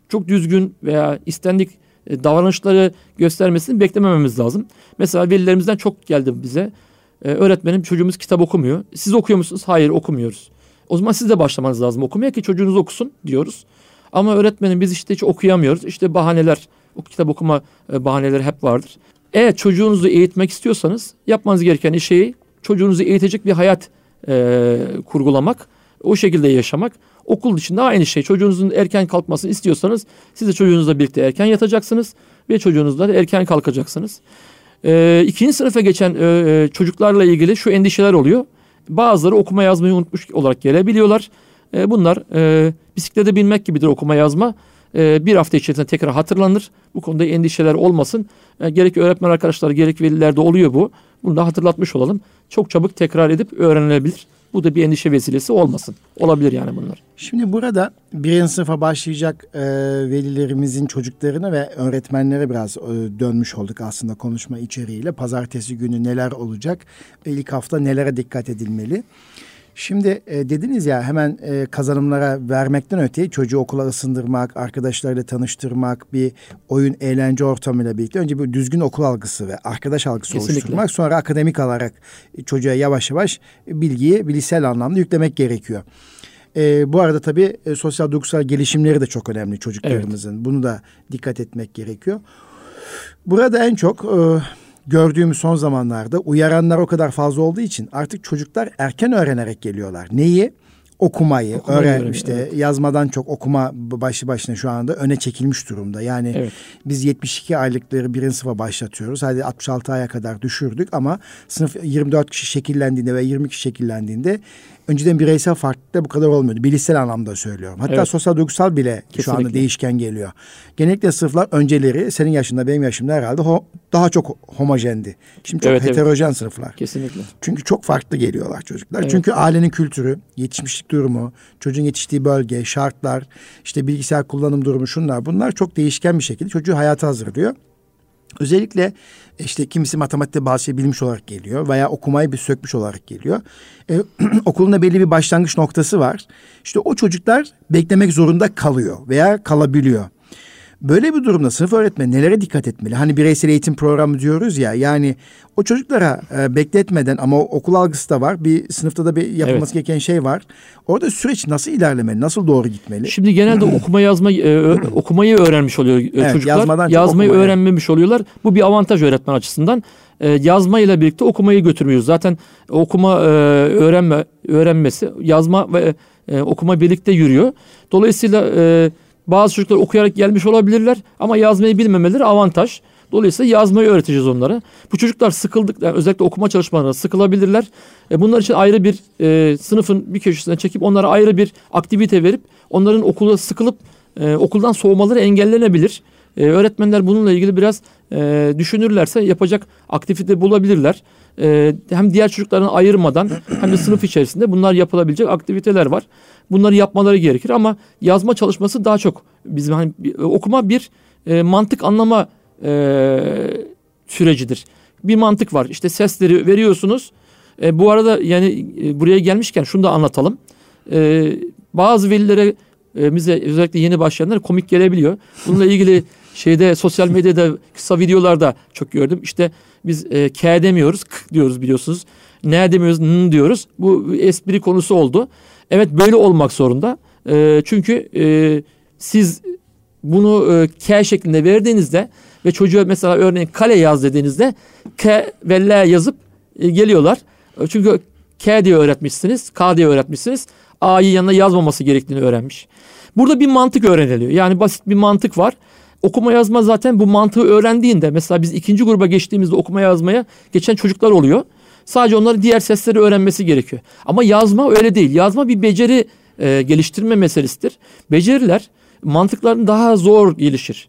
çok düzgün veya istendik e, davranışları göstermesini beklemememiz lazım. Mesela velilerimizden çok geldi bize. E, öğretmenim çocuğumuz kitap okumuyor. Siz okuyor musunuz? Hayır okumuyoruz. O zaman siz de başlamanız lazım okumaya ki çocuğunuz okusun diyoruz. Ama öğretmenim biz işte hiç okuyamıyoruz. İşte bahaneler, o kitap okuma e, bahaneleri hep vardır. Eğer çocuğunuzu eğitmek istiyorsanız yapmanız gereken şey çocuğunuzu eğitecek bir hayat e, kurgulamak, o şekilde yaşamak. Okul dışında aynı şey. Çocuğunuzun erken kalkmasını istiyorsanız siz de çocuğunuzla birlikte erken yatacaksınız ve çocuğunuzla da erken kalkacaksınız. E, ikinci sınıfa geçen e, e çocuklarla ilgili şu endişeler oluyor. Bazıları okuma yazmayı unutmuş olarak gelebiliyorlar. E, bunlar e, bisiklete binmek gibidir okuma yazma. E, bir hafta içerisinde tekrar hatırlanır. Bu konuda endişeler olmasın. E, gerek öğretmen arkadaşlar gerek velilerde oluyor bu. Bunu da hatırlatmış olalım. Çok çabuk tekrar edip öğrenilebilir. Bu da bir endişe vesilesi olmasın. Olabilir yani bunlar. Şimdi burada birinci sınıfa başlayacak e, velilerimizin çocuklarına ve öğretmenlere biraz e, dönmüş olduk aslında konuşma içeriğiyle. Pazartesi günü neler olacak ilk hafta nelere dikkat edilmeli. Şimdi e, dediniz ya hemen e, kazanımlara vermekten öte çocuğu okula ısındırmak, arkadaşlarıyla tanıştırmak, bir oyun eğlence ortamıyla birlikte önce bir düzgün okul algısı ve arkadaş algısı Kesinlikle. oluşturmak sonra akademik alarak çocuğa yavaş yavaş bilgiyi bilişsel anlamda yüklemek gerekiyor. E, bu arada tabii e, sosyal duygusal gelişimleri de çok önemli çocuklarımızın. Evet. Bunu da dikkat etmek gerekiyor. Burada en çok e, gördüğümüz son zamanlarda uyaranlar o kadar fazla olduğu için artık çocuklar erken öğrenerek geliyorlar. Neyi? Okumayı, Okumayı öğren işte evet. yazmadan çok okuma başı başına şu anda öne çekilmiş durumda. Yani evet. biz 72 aylıkları birinci sınıfa başlatıyoruz. Hadi 66 aya kadar düşürdük ama sınıf 24 kişi şekillendiğinde ve 20 kişi şekillendiğinde önceden bireysel farklılıkta bu kadar olmuyordu. Bilişsel anlamda söylüyorum. Hatta evet. sosyal duygusal bile Kesinlikle. şu anda değişken geliyor. Genellikle sınıflar önceleri senin yaşında benim yaşımda herhalde ho- daha çok homojendi. Şimdi çok evet, heterojen evet. sınıflar. Kesinlikle. Çünkü çok farklı geliyorlar çocuklar. Evet. Çünkü ailenin kültürü, yetişmişlik durumu, çocuğun yetiştiği bölge, şartlar, işte bilgisayar kullanım durumu şunlar bunlar çok değişken bir şekilde çocuğu hayata hazırlıyor. Özellikle işte kimisi matematikte bazı şey bilmiş olarak geliyor veya okumayı bir sökmüş olarak geliyor. Ee, okulunda belli bir başlangıç noktası var. İşte o çocuklar beklemek zorunda kalıyor veya kalabiliyor. Böyle bir durumda sınıf öğretmeni nelere dikkat etmeli? Hani bireysel eğitim programı diyoruz ya yani o çocuklara e, bekletmeden ama okul algısı da var. Bir sınıfta da bir yapılması evet. gereken şey var. Orada süreç nasıl ilerlemeli? Nasıl doğru gitmeli? Şimdi genelde okuma yazma e, okumayı öğrenmiş oluyor e, evet, çocuklar. Yazmadan Yazmayı okumaya. öğrenmemiş oluyorlar. Bu bir avantaj öğretmen açısından. E, yazmayla birlikte okumayı götürmüyoruz. Zaten okuma e, öğrenme öğrenmesi yazma ve e, okuma birlikte yürüyor. Dolayısıyla e, Bazı çocuklar okuyarak gelmiş olabilirler ama yazmayı bilmemeleri avantaj. Dolayısıyla yazmayı öğreteceğiz onlara. Bu çocuklar sıkıldık, yani özellikle okuma çalışmalarına sıkılabilirler. E bunlar için ayrı bir e, sınıfın bir köşesine çekip onlara ayrı bir aktivite verip onların okula sıkılıp e, okuldan soğumaları engellenebilir. E, öğretmenler bununla ilgili biraz e, düşünürlerse yapacak aktivite bulabilirler. E, hem diğer çocuklarını ayırmadan hem de sınıf içerisinde bunlar yapılabilecek aktiviteler var. Bunları yapmaları gerekir ama yazma çalışması daha çok bizim hani okuma bir e, mantık anlama e, sürecidir. Bir mantık var. İşte sesleri veriyorsunuz. E, bu arada yani e, buraya gelmişken şunu da anlatalım. E, bazı velilere e, bize özellikle yeni başlayanlar komik gelebiliyor. Bununla ilgili şeyde sosyal medyada kısa videolarda çok gördüm. İşte biz e, K demiyoruz, k diyoruz biliyorsunuz. Ne demiyoruz, n diyoruz. Bu espri konusu oldu. Evet böyle olmak zorunda. E, çünkü e, siz bunu e, K şeklinde verdiğinizde ve çocuğa mesela örneğin kale yaz dediğinizde K ve L yazıp e, geliyorlar. Çünkü K diye öğretmişsiniz, K diye öğretmişsiniz. A'yı yanına yazmaması gerektiğini öğrenmiş. Burada bir mantık öğreniliyor. Yani basit bir mantık var. Okuma yazma zaten bu mantığı öğrendiğinde mesela biz ikinci gruba geçtiğimizde okuma yazmaya geçen çocuklar oluyor. Sadece onların diğer sesleri öğrenmesi gerekiyor. Ama yazma öyle değil. Yazma bir beceri e, geliştirme meselesidir. Beceriler mantıkların daha zor gelişir.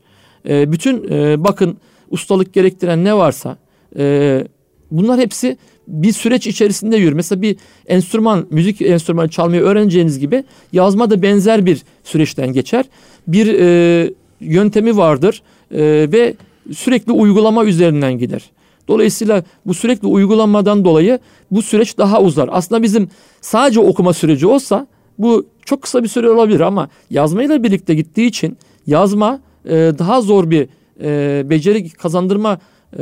E, bütün e, bakın ustalık gerektiren ne varsa e, bunlar hepsi bir süreç içerisinde yürür. Mesela bir enstrüman, müzik enstrümanı çalmayı öğreneceğiniz gibi yazma da benzer bir süreçten geçer. Bir e, yöntemi vardır e, ve sürekli uygulama üzerinden gider. Dolayısıyla bu sürekli uygulamadan dolayı bu süreç daha uzar. Aslında bizim sadece okuma süreci olsa bu çok kısa bir süre olabilir ama yazmayla birlikte gittiği için yazma e, daha zor bir e, beceri kazandırma e,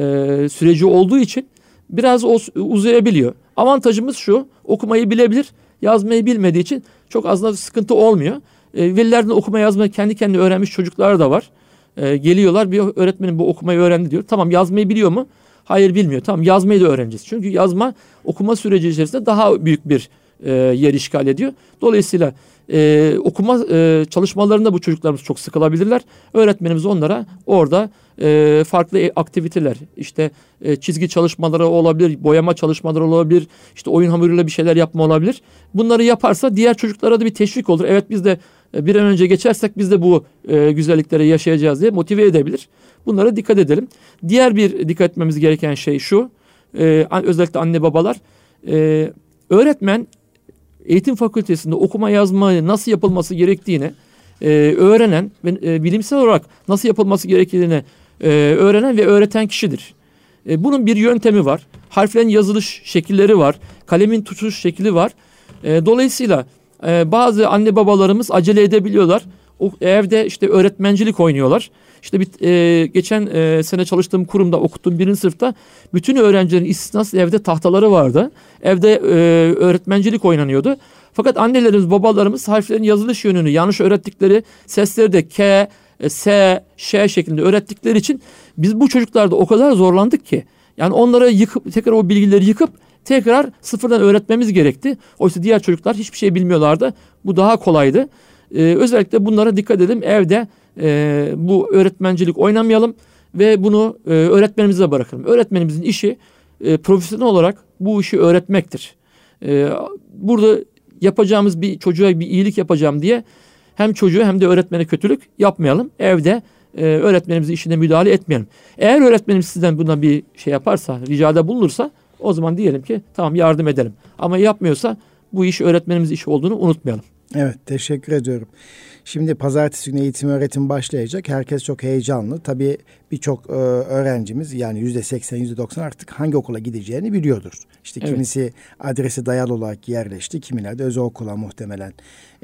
süreci olduğu için biraz o, uzayabiliyor. Avantajımız şu okumayı bilebilir yazmayı bilmediği için çok az da sıkıntı olmuyor. E, velilerden okuma yazmayı kendi kendine öğrenmiş çocuklar da var. E, geliyorlar bir öğretmenim bu okumayı öğrendi diyor. Tamam yazmayı biliyor mu? Hayır bilmiyor. Tamam yazmayı da öğreneceğiz. Çünkü yazma okuma süreci içerisinde daha büyük bir e, yer işgal ediyor. Dolayısıyla e, okuma e, çalışmalarında bu çocuklarımız çok sıkılabilirler. Öğretmenimiz onlara orada e, farklı aktiviteler işte e, çizgi çalışmaları olabilir, boyama çalışmaları olabilir, işte oyun hamuruyla bir şeyler yapma olabilir. Bunları yaparsa diğer çocuklara da bir teşvik olur. Evet biz de e, bir an önce geçersek biz de bu e, güzellikleri yaşayacağız diye motive edebilir. Bunlara dikkat edelim. Diğer bir dikkat etmemiz gereken şey şu. E, özellikle anne babalar. E, öğretmen eğitim fakültesinde okuma yazma nasıl yapılması gerektiğini e, öğrenen ve e, bilimsel olarak nasıl yapılması gerektiğini e, öğrenen ve öğreten kişidir. E, bunun bir yöntemi var. Harflerin yazılış şekilleri var. Kalemin tutuş şekli var. E, dolayısıyla e, bazı anne babalarımız acele edebiliyorlar. O, evde işte öğretmencilik oynuyorlar. İşte bir, e, geçen e, sene çalıştığım kurumda okuttuğum birinci sınıfta bütün öğrencilerin istisnası evde tahtaları vardı. Evde e, öğretmencilik oynanıyordu. Fakat annelerimiz babalarımız harflerin yazılış yönünü yanlış öğrettikleri sesleri de K, e, S, Ş şeklinde öğrettikleri için biz bu çocuklarda o kadar zorlandık ki. Yani onlara yıkıp tekrar o bilgileri yıkıp tekrar sıfırdan öğretmemiz gerekti. Oysa diğer çocuklar hiçbir şey bilmiyorlardı. Bu daha kolaydı. Ee, özellikle bunlara dikkat edelim. Evde e, bu öğretmencilik oynamayalım ve bunu e, öğretmenimize bırakalım. Öğretmenimizin işi e, profesyonel olarak bu işi öğretmektir. E, burada yapacağımız bir çocuğa bir iyilik yapacağım diye hem çocuğu hem de öğretmene kötülük yapmayalım. Evde e, öğretmenimizin işine müdahale etmeyelim. Eğer öğretmenimiz sizden buna bir şey yaparsa, ricada bulunursa o zaman diyelim ki tamam yardım edelim. Ama yapmıyorsa bu iş öğretmenimiz işi olduğunu unutmayalım. Evet teşekkür ediyorum. Şimdi pazartesi günü eğitim öğretim başlayacak. Herkes çok heyecanlı. Tabii birçok e, öğrencimiz yani yüzde seksen, yüzde doksan artık hangi okula gideceğini biliyordur. İşte evet. kimisi adresi dayalı olarak yerleşti. Kimiler de özel okula muhtemelen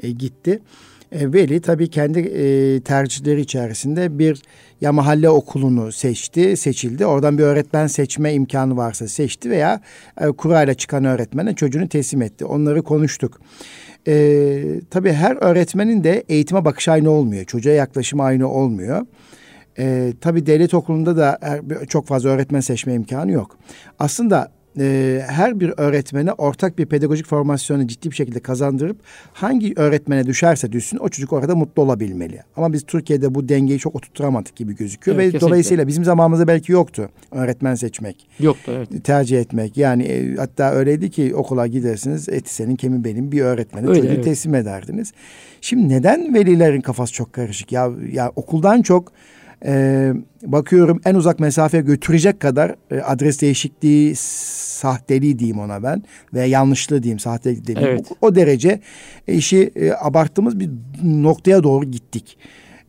e, gitti. E, veli tabii kendi e, tercihleri içerisinde bir ya mahalle okulunu seçti, seçildi. Oradan bir öğretmen seçme imkanı varsa seçti veya e, kurayla çıkan öğretmene çocuğunu teslim etti. Onları konuştuk. E, tabii her öğretmenin de eğitime bakış aynı olmuyor. Çocuğa yaklaşımı aynı olmuyor. E, tabii devlet okulunda da çok fazla öğretmen seçme imkanı yok. Aslında e, her bir öğretmene ortak bir pedagojik formasyonu ciddi bir şekilde kazandırıp hangi öğretmene düşerse düşsün o çocuk orada mutlu olabilmeli. Ama biz Türkiye'de bu dengeyi çok oturtturamadık gibi gözüküyor Evet, ve kesinlikle. dolayısıyla bizim zamanımızda belki yoktu öğretmen seçmek, Yoktu evet. tercih etmek. Yani e, hatta öyleydi ki okula gidersiniz eti senin kemi benim bir öğretmene Öyle, çocuğu evet. teslim ederdiniz. Şimdi neden velilerin kafası çok karışık? Ya, ya okuldan çok e, bakıyorum en uzak mesafeye götürecek kadar e, adres değişikliği sahteliği diyeyim ona ben ve yanlışlığı diyeyim sahtelik diyeyim. Evet. O, o derece e, işi e, abarttığımız bir noktaya doğru gittik.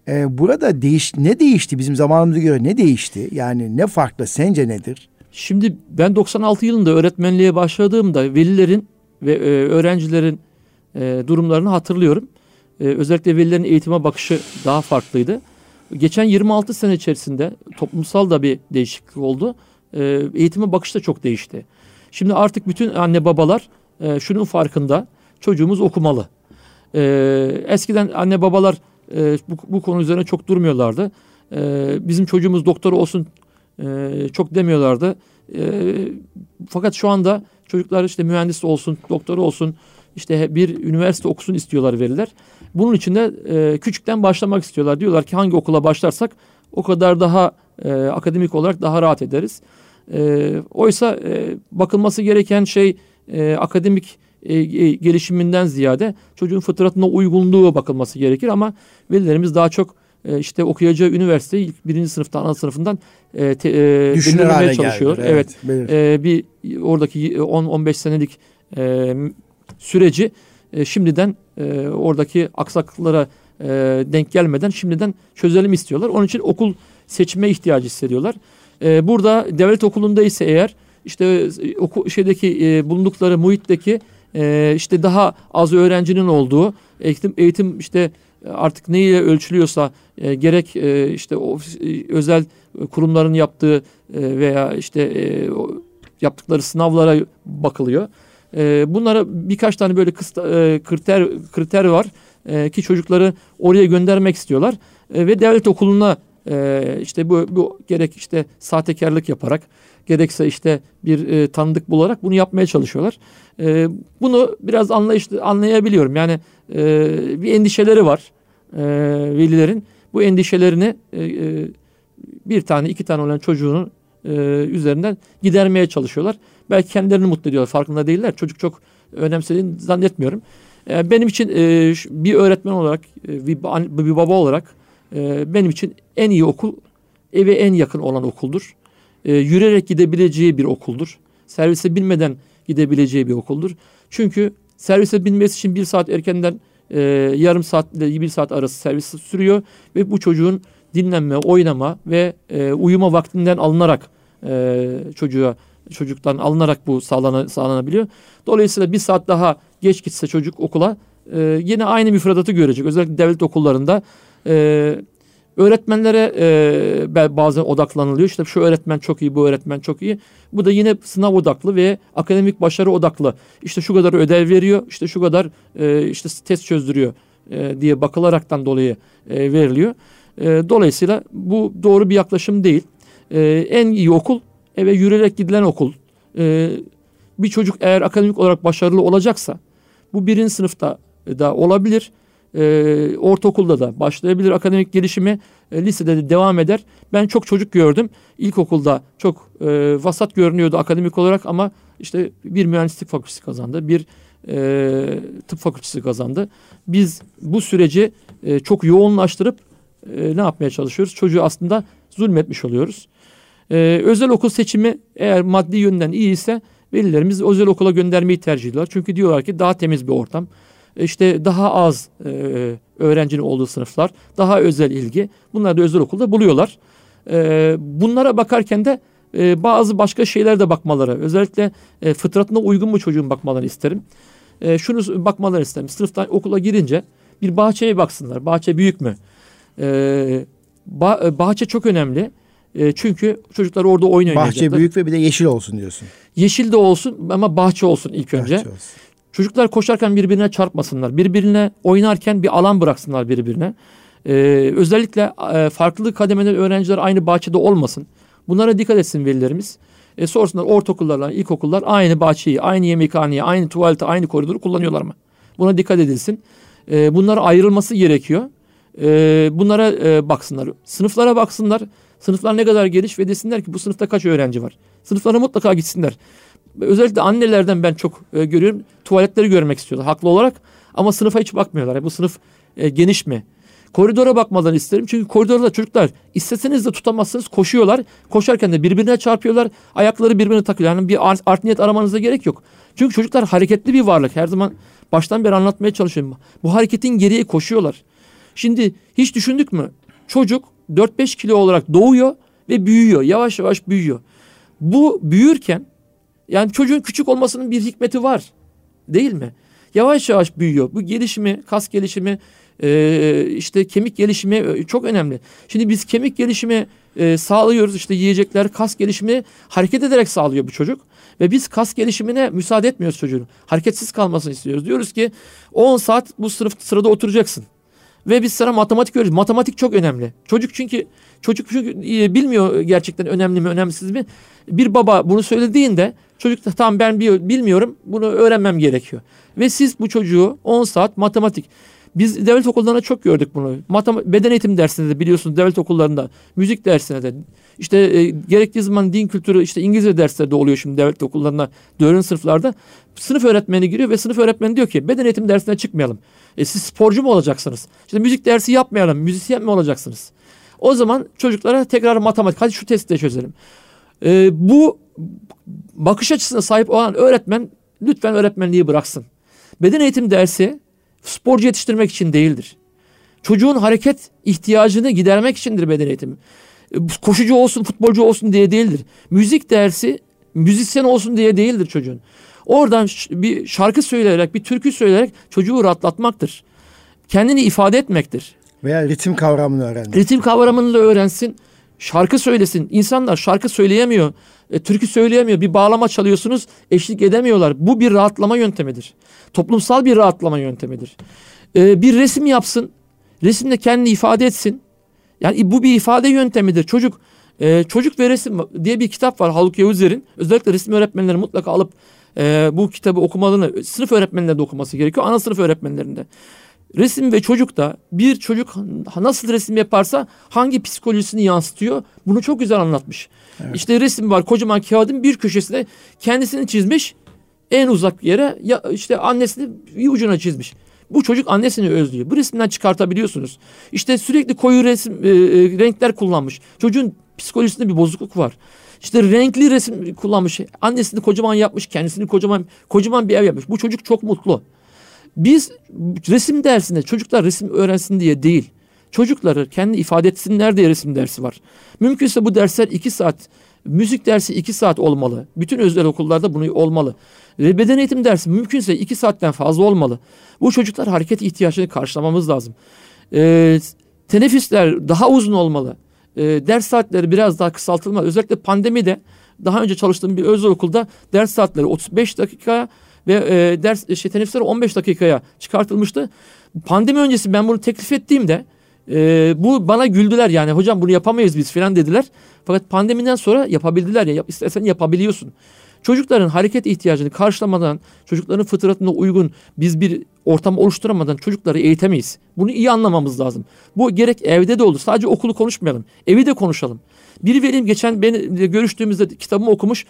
E, burada değiş ne değişti bizim zamanımıza göre ne değişti? Yani ne farklı sence nedir? Şimdi ben 96 yılında öğretmenliğe başladığımda velilerin ve e, öğrencilerin e, durumlarını hatırlıyorum. E, özellikle velilerin eğitime bakışı daha farklıydı. Geçen 26 sene içerisinde toplumsal da bir değişiklik oldu. E, eğitime bakış da çok değişti. Şimdi artık bütün anne babalar e, şunun farkında. Çocuğumuz okumalı. E, eskiden anne babalar e, bu, bu konu üzerine çok durmuyorlardı. E, bizim çocuğumuz doktor olsun e, çok demiyorlardı. E, fakat şu anda çocuklar işte mühendis olsun, doktor olsun, işte bir üniversite okusun istiyorlar veliler. Bunun için de e, küçükten başlamak istiyorlar. Diyorlar ki hangi okula başlarsak o kadar daha e, akademik olarak daha rahat ederiz. E, oysa e, bakılması gereken şey e, akademik e, e, gelişiminden ziyade çocuğun fıtratına uygunluğu bakılması gerekir ama velilerimiz daha çok e, işte okuyacağı üniversiteyi ilk birinci sınıftan, ana sınıfından e, te, e, belirlemeye çalışıyor. geldi. Evet. belir. E, bir oradaki 10-15 senelik e, süreci e, şimdiden e, oradaki aksaklıklara e, denk gelmeden şimdiden çözelim istiyorlar. Onun için okul seçme ihtiyacı hissediyorlar. E, burada devlet okulunda ise eğer işte oku, şeydeki e, bulundukları muhitteki e, işte daha az öğrencinin olduğu eğitim eğitim işte artık neyle ölçülüyorsa e, gerek e, işte o e, özel kurumların yaptığı e, veya işte e, yaptıkları sınavlara bakılıyor. E, bunlara birkaç tane böyle kısta, e, kriter kriter var e, ki çocukları oraya göndermek istiyorlar E, ve devlet okuluna e, işte bu, bu gerek işte sahtekarlık yaparak gerekse işte bir e, tanıdık bularak bunu yapmaya çalışıyorlar. E, bunu biraz anlayışlı anlayabiliyorum. Yani e, bir endişeleri var e, velilerin. Bu endişelerini e, e, bir tane iki tane olan çocuğunun e, üzerinden gidermeye çalışıyorlar. Belki kendilerini mutlu ediyorlar farkında değiller. Çocuk çok önemsediğini zannetmiyorum. E, benim için e, bir öğretmen olarak e, bir, bir baba olarak e, benim için en iyi okul eve en yakın olan okuldur. E, yürüyerek gidebileceği bir okuldur. Servise binmeden gidebileceği bir okuldur. Çünkü servise binmesi için bir saat erkenden e, yarım saat ile bir saat arası servis sürüyor ve bu çocuğun dinlenme, oynama ve e, uyuma vaktinden alınarak e, çocuğa çocuktan alınarak bu sağlana, sağlanabiliyor. Dolayısıyla bir saat daha geç gitse çocuk okula e, yine aynı müfredatı görecek. Özellikle devlet okullarında e, öğretmenlere e, bazen odaklanılıyor. İşte şu öğretmen çok iyi, bu öğretmen çok iyi. Bu da yine sınav odaklı ve akademik başarı odaklı. İşte şu kadar ödev veriyor, işte şu kadar e, işte test çözdürüyor e, diye bakılaraktan dolayı e, veriliyor. E, dolayısıyla bu doğru bir yaklaşım değil. E, en iyi okul eve yürüyerek gidilen okul. E, bir çocuk eğer akademik olarak başarılı olacaksa bu birinci sınıfta da olabilir. E, ortaokulda da başlayabilir akademik gelişimi. E, lisede de devam eder. Ben çok çocuk gördüm. İlkokulda çok e, vasat görünüyordu akademik olarak ama işte bir mühendislik fakültesi kazandı. Bir e, tıp fakültesi kazandı. Biz bu süreci e, çok yoğunlaştırıp e, ne yapmaya çalışıyoruz? Çocuğu aslında zulmetmiş oluyoruz. E, özel okul seçimi eğer maddi yönden iyi ise velilerimiz özel okula göndermeyi tercih ediyorlar. Çünkü diyorlar ki daha temiz bir ortam. E, İşte daha az e, öğrencinin olduğu sınıflar, daha özel ilgi. Bunları da özel okulda buluyorlar. E, bunlara bakarken de e, bazı başka şeyler de bakmaları, özellikle e, fıtratına uygun mu çocuğun bakmalarını isterim. E, şunu bakmalarını isterim. Sınıftan okula girince bir bahçeye baksınlar. Bahçe büyük mü? E, ba- e, bahçe çok önemli. E, çünkü çocuklar orada oyun oynayacaklar. Bahçe büyük ve bir de yeşil olsun diyorsun. Yeşil de olsun ama bahçe olsun ilk önce. Bahçe olsun. Çocuklar koşarken birbirine çarpmasınlar. Birbirine oynarken bir alan bıraksınlar birbirine. Ee, özellikle e, farklı kademeden öğrenciler aynı bahçede olmasın. Bunlara dikkat etsin velilerimiz. E sorsunlar ortaokullarla ilkokullar aynı bahçeyi, aynı yemekhaneyi, aynı tuvaleti, aynı koridoru kullanıyorlar mı? Buna dikkat edilsin. E, bunlar ayrılması gerekiyor. E, bunlara e, baksınlar. Sınıflara baksınlar. Sınıflar ne kadar geniş ve desinler ki bu sınıfta kaç öğrenci var. Sınıflara mutlaka gitsinler. Özellikle annelerden ben çok e, görüyorum. Tuvaletleri görmek istiyorlar haklı olarak. Ama sınıfa hiç bakmıyorlar. Bu sınıf e, geniş mi? Koridora bakmadan isterim. Çünkü koridorda çocuklar isteseniz de tutamazsınız koşuyorlar. Koşarken de birbirine çarpıyorlar. Ayakları birbirine takıyor. Yani bir art, art niyet aramanıza gerek yok. Çünkü çocuklar hareketli bir varlık. Her zaman baştan beri anlatmaya çalışıyorum. Bu hareketin geriye koşuyorlar. Şimdi hiç düşündük mü? Çocuk 4-5 kilo olarak doğuyor ve büyüyor. Yavaş yavaş büyüyor. Bu büyürken yani çocuğun küçük olmasının bir hikmeti var. Değil mi? Yavaş yavaş büyüyor. Bu gelişimi, kas gelişimi, e, işte kemik gelişimi e, çok önemli. Şimdi biz kemik gelişimi e, sağlıyoruz. İşte yiyecekler, kas gelişimi hareket ederek sağlıyor bu çocuk. Ve biz kas gelişimine müsaade etmiyoruz çocuğun. Hareketsiz kalmasını istiyoruz. Diyoruz ki 10 saat bu sınıf sırada oturacaksın. Ve biz sana matematik öğretiyoruz. Matematik çok önemli. Çocuk çünkü çocuk çünkü e, bilmiyor gerçekten önemli mi önemsiz mi. Bir baba bunu söylediğinde çocuk da tamam ben bilmiyorum bunu öğrenmem gerekiyor. Ve siz bu çocuğu 10 saat matematik biz devlet okullarında çok gördük bunu. Matem beden eğitim dersinde de biliyorsunuz devlet okullarında, müzik dersine de işte e, gerektiği zaman din kültürü işte İngilizce dersleri de oluyor şimdi devlet okullarında dördüncü sınıflarda. Sınıf öğretmeni giriyor ve sınıf öğretmeni diyor ki beden eğitim dersine çıkmayalım. E, siz sporcu mu olacaksınız? İşte müzik dersi yapmayalım. Müzisyen mi olacaksınız? O zaman çocuklara tekrar matematik hadi şu testi de çözelim. E, bu bakış açısına sahip olan öğretmen lütfen öğretmenliği bıraksın. Beden eğitim dersi sporcu yetiştirmek için değildir. Çocuğun hareket ihtiyacını gidermek içindir beden eğitimi. E, koşucu olsun, futbolcu olsun diye değildir. Müzik dersi müzisyen olsun diye değildir çocuğun. Oradan bir şarkı söyleyerek, bir türkü söyleyerek çocuğu rahatlatmaktır. Kendini ifade etmektir. Veya ritim kavramını öğrenmek. Ritim kavramını da öğrensin. Şarkı söylesin. İnsanlar şarkı söyleyemiyor. E, türkü söyleyemiyor. Bir bağlama çalıyorsunuz eşlik edemiyorlar. Bu bir rahatlama yöntemidir. Toplumsal bir rahatlama yöntemidir. E, bir resim yapsın. Resimle kendini ifade etsin. Yani bu bir ifade yöntemidir. Çocuk e, Çocuk ve Resim diye bir kitap var Haluk Yavuzer'in. Özellikle resim öğretmenleri mutlaka alıp e, bu kitabı okumalarını sınıf öğretmenlerinde okuması gerekiyor. Ana sınıf öğretmenlerinde. Resim ve çocuk da bir çocuk nasıl resim yaparsa hangi psikolojisini yansıtıyor bunu çok güzel anlatmış. Evet. İşte resim var kocaman kağıdın bir köşesine kendisini çizmiş en uzak yere ya işte annesini bir ucuna çizmiş. Bu çocuk annesini özlüyor. Bu resimden çıkartabiliyorsunuz. İşte sürekli koyu resim e, e, renkler kullanmış. Çocuğun psikolojisinde bir bozukluk var. İşte renkli resim kullanmış. Annesini kocaman yapmış, kendisini kocaman kocaman bir ev yapmış. Bu çocuk çok mutlu. Biz resim dersinde çocuklar resim öğrensin diye değil. Çocukları kendi ifade etsinler diye resim dersi var. Mümkünse bu dersler iki saat, müzik dersi iki saat olmalı. Bütün özel okullarda bunu olmalı. Ve beden eğitim dersi mümkünse iki saatten fazla olmalı. Bu çocuklar hareket ihtiyaçlarını karşılamamız lazım. Ee, teneffüsler daha uzun olmalı. Ee, ders saatleri biraz daha kısaltılmalı. Özellikle pandemide daha önce çalıştığım bir özel okulda ders saatleri 35 dakika ve e, ders şey, teneffüsleri 15 dakikaya çıkartılmıştı. Pandemi öncesi ben bunu teklif ettiğimde e, bu bana güldüler yani hocam bunu yapamayız biz filan dediler. Fakat pandemiden sonra yapabildiler ya yap, istersen yapabiliyorsun. Çocukların hareket ihtiyacını karşılamadan, çocukların fıtratına uygun biz bir ortam oluşturamadan çocukları eğitemeyiz. Bunu iyi anlamamız lazım. Bu gerek evde de olur. Sadece okulu konuşmayalım. Evi de konuşalım. Bir velim geçen beni görüştüğümüzde kitabımı okumuş.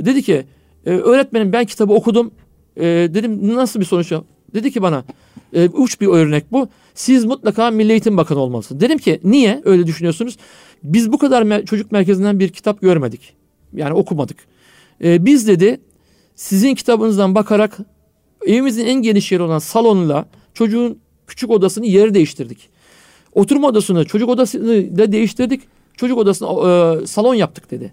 Dedi ki e, öğretmenim ben kitabı okudum. E, dedim nasıl bir sonuç? Dedi ki bana e, uç bir örnek bu. Siz mutlaka Milli Eğitim Bakanı olmalısınız. Dedim ki niye öyle düşünüyorsunuz? Biz bu kadar me- çocuk merkezinden bir kitap görmedik. Yani okumadık. E, biz dedi sizin kitabınızdan bakarak evimizin en geniş yeri olan salonla çocuğun küçük odasını yeri değiştirdik. Oturma odasını çocuk odasını da değiştirdik. Çocuk odasını e, salon yaptık dedi.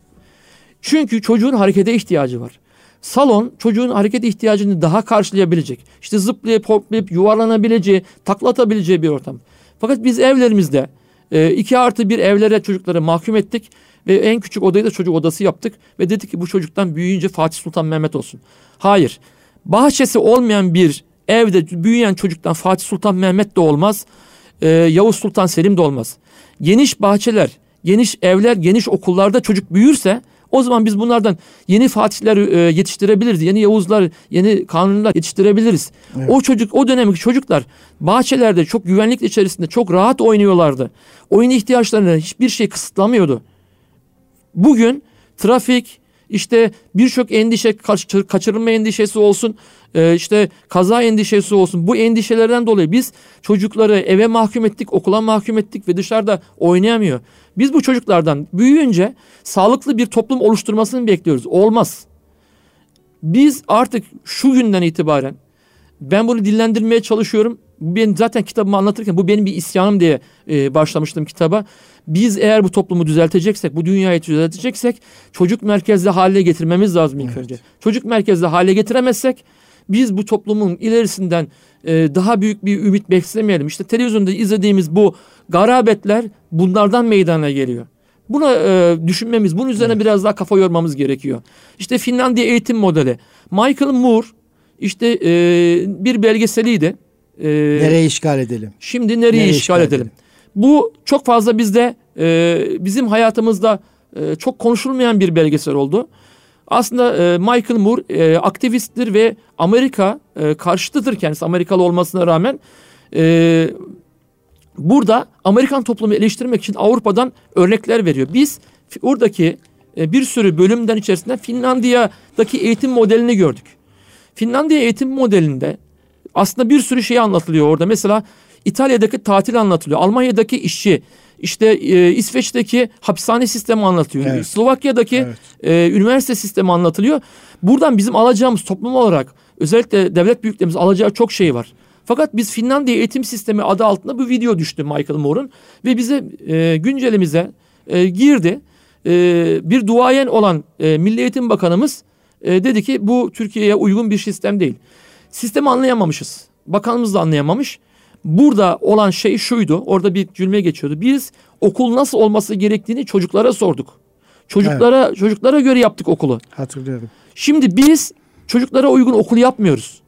Çünkü çocuğun harekete ihtiyacı var. Salon çocuğun hareket ihtiyacını daha karşılayabilecek. İşte zıplayıp hoplayıp yuvarlanabileceği, taklatabileceği bir ortam. Fakat biz evlerimizde e, iki artı bir evlere çocukları mahkum ettik. Ve en küçük odayı da çocuk odası yaptık. Ve dedik ki bu çocuktan büyüyünce Fatih Sultan Mehmet olsun. Hayır. Bahçesi olmayan bir evde büyüyen çocuktan Fatih Sultan Mehmet de olmaz. E, Yavuz Sultan Selim de olmaz. Geniş bahçeler, geniş evler, geniş okullarda çocuk büyürse O zaman biz bunlardan yeni Fatihler e, yetiştirebiliriz. Yeni Yavuzlar, yeni kanunlar yetiştirebiliriz. Evet. O çocuk, o dönemki çocuklar bahçelerde çok güvenlik içerisinde çok rahat oynuyorlardı. Oyun ihtiyaçlarını hiçbir şey kısıtlamıyordu. Bugün trafik, işte birçok endişe kaçırılma endişesi olsun e, işte kaza endişesi olsun bu endişelerden dolayı biz çocukları eve mahkum ettik okula mahkum ettik ve dışarıda oynayamıyor. Biz bu çocuklardan büyüyünce sağlıklı bir toplum oluşturmasını bekliyoruz. Olmaz. Biz artık şu günden itibaren ben bunu dillendirmeye çalışıyorum. Ben zaten kitabımı anlatırken bu benim bir isyanım diye e, başlamıştım kitaba. Biz eğer bu toplumu düzelteceksek, bu dünyayı düzelteceksek çocuk merkezli hale getirmemiz lazım ilk evet. önce. Çocuk merkezli hale getiremezsek biz bu toplumun ilerisinden e, daha büyük bir ümit beslemeyelim. İşte televizyonda izlediğimiz bu garabetler bunlardan meydana geliyor. Buna e, düşünmemiz, bunun üzerine evet. biraz daha kafa yormamız gerekiyor. İşte Finlandiya eğitim modeli. Michael Moore işte e, bir belgeseliydi. E, nereye işgal edelim? Şimdi nereye, nereye işgal, işgal edelim? edelim? Bu çok fazla bizde e, bizim hayatımızda e, çok konuşulmayan bir belgesel oldu. Aslında e, Michael Moore e, aktivisttir ve Amerika e, karşıtıdır kendisi Amerikalı olmasına rağmen. E, burada Amerikan toplumu eleştirmek için Avrupa'dan örnekler veriyor. Biz oradaki e, bir sürü bölümden içerisinde Finlandiya'daki eğitim modelini gördük. Finlandiya eğitim modelinde aslında bir sürü şey anlatılıyor orada. Mesela İtalya'daki tatil anlatılıyor. Almanya'daki işçi, işte e, İsveç'teki hapishane sistemi anlatıyor. Evet. Slovakya'daki evet. e, üniversite sistemi anlatılıyor. Buradan bizim alacağımız toplum olarak özellikle devlet büyüklerimiz alacağı çok şey var. Fakat biz Finlandiya eğitim sistemi adı altında bu video düştü Michael Moore'un ve bize e, güncelimize e, girdi. E, bir duayen olan e, Milli Eğitim Bakanımız e, dedi ki bu Türkiye'ye uygun bir sistem değil. Sistemi anlayamamışız. Bakanımız da anlayamamış. Burada olan şey şuydu. Orada bir cümle geçiyordu. Biz okul nasıl olması gerektiğini çocuklara sorduk. Çocuklara evet. çocuklara göre yaptık okulu. Hatırlıyorum. Şimdi biz çocuklara uygun okul yapmıyoruz.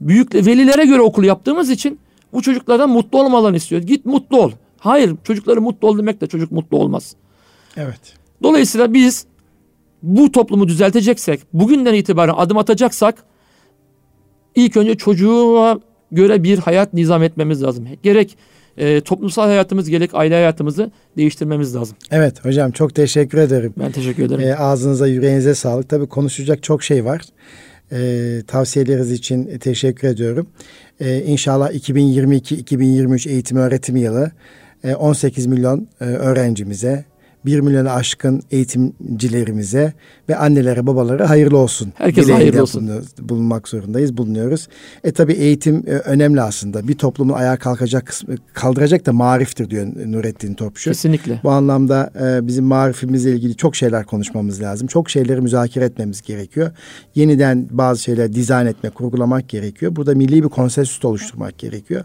Büyük velilere göre okul yaptığımız için bu çocuklardan mutlu olmalarını istiyor. Git mutlu ol. Hayır, çocukları mutlu ol demek de çocuk mutlu olmaz. Evet. Dolayısıyla biz bu toplumu düzelteceksek, bugünden itibaren adım atacaksak ilk önce çocuğa göre bir hayat nizam etmemiz lazım. Gerek e, toplumsal hayatımız gerek aile hayatımızı değiştirmemiz lazım. Evet hocam çok teşekkür ederim. Ben teşekkür ederim. E, ağzınıza yüreğinize sağlık. Tabii konuşacak çok şey var. E, tavsiyeleriniz için teşekkür ediyorum. E, inşallah 2022-2023 eğitim öğretim yılı 18 e, milyon e, öğrencimize 1 milyona aşkın eğitimcilerimize ve annelere babalara hayırlı olsun. Herkese hayırlı olsun. Bulunmak zorundayız, bulunuyoruz. E tabi eğitim e, önemli aslında. Bir toplumun ayağa kalkacak kısmı, kaldıracak da mariftir diyor Nurettin Topçu. Kesinlikle. Bu anlamda e, bizim marifimizle ilgili çok şeyler konuşmamız lazım. Çok şeyleri müzakere etmemiz gerekiyor. Yeniden bazı şeyler dizayn etmek, kurgulamak gerekiyor. Burada milli bir konsensüs oluşturmak gerekiyor.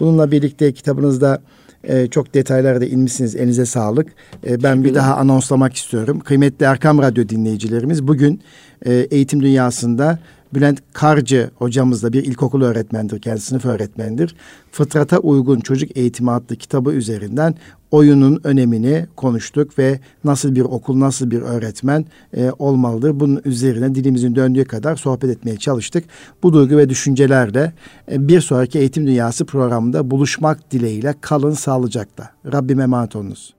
Bununla birlikte kitabınızda e, çok detaylara da inmişsiniz. Elinize sağlık. E, ben bir daha anonslamak istiyorum. Kıymetli Erkam Radyo dinleyicilerimiz bugün e, eğitim dünyasında Bülent Karcı hocamız da bir ilkokul öğretmendir, kendisi sınıf öğretmendir. Fıtrata Uygun Çocuk Eğitimi adlı kitabı üzerinden oyunun önemini konuştuk ve nasıl bir okul, nasıl bir öğretmen e, olmalıdır. Bunun üzerine dilimizin döndüğü kadar sohbet etmeye çalıştık. Bu duygu ve düşüncelerle e, bir sonraki Eğitim Dünyası programında buluşmak dileğiyle kalın sağlıcakla. Rabbim emanet olunuz.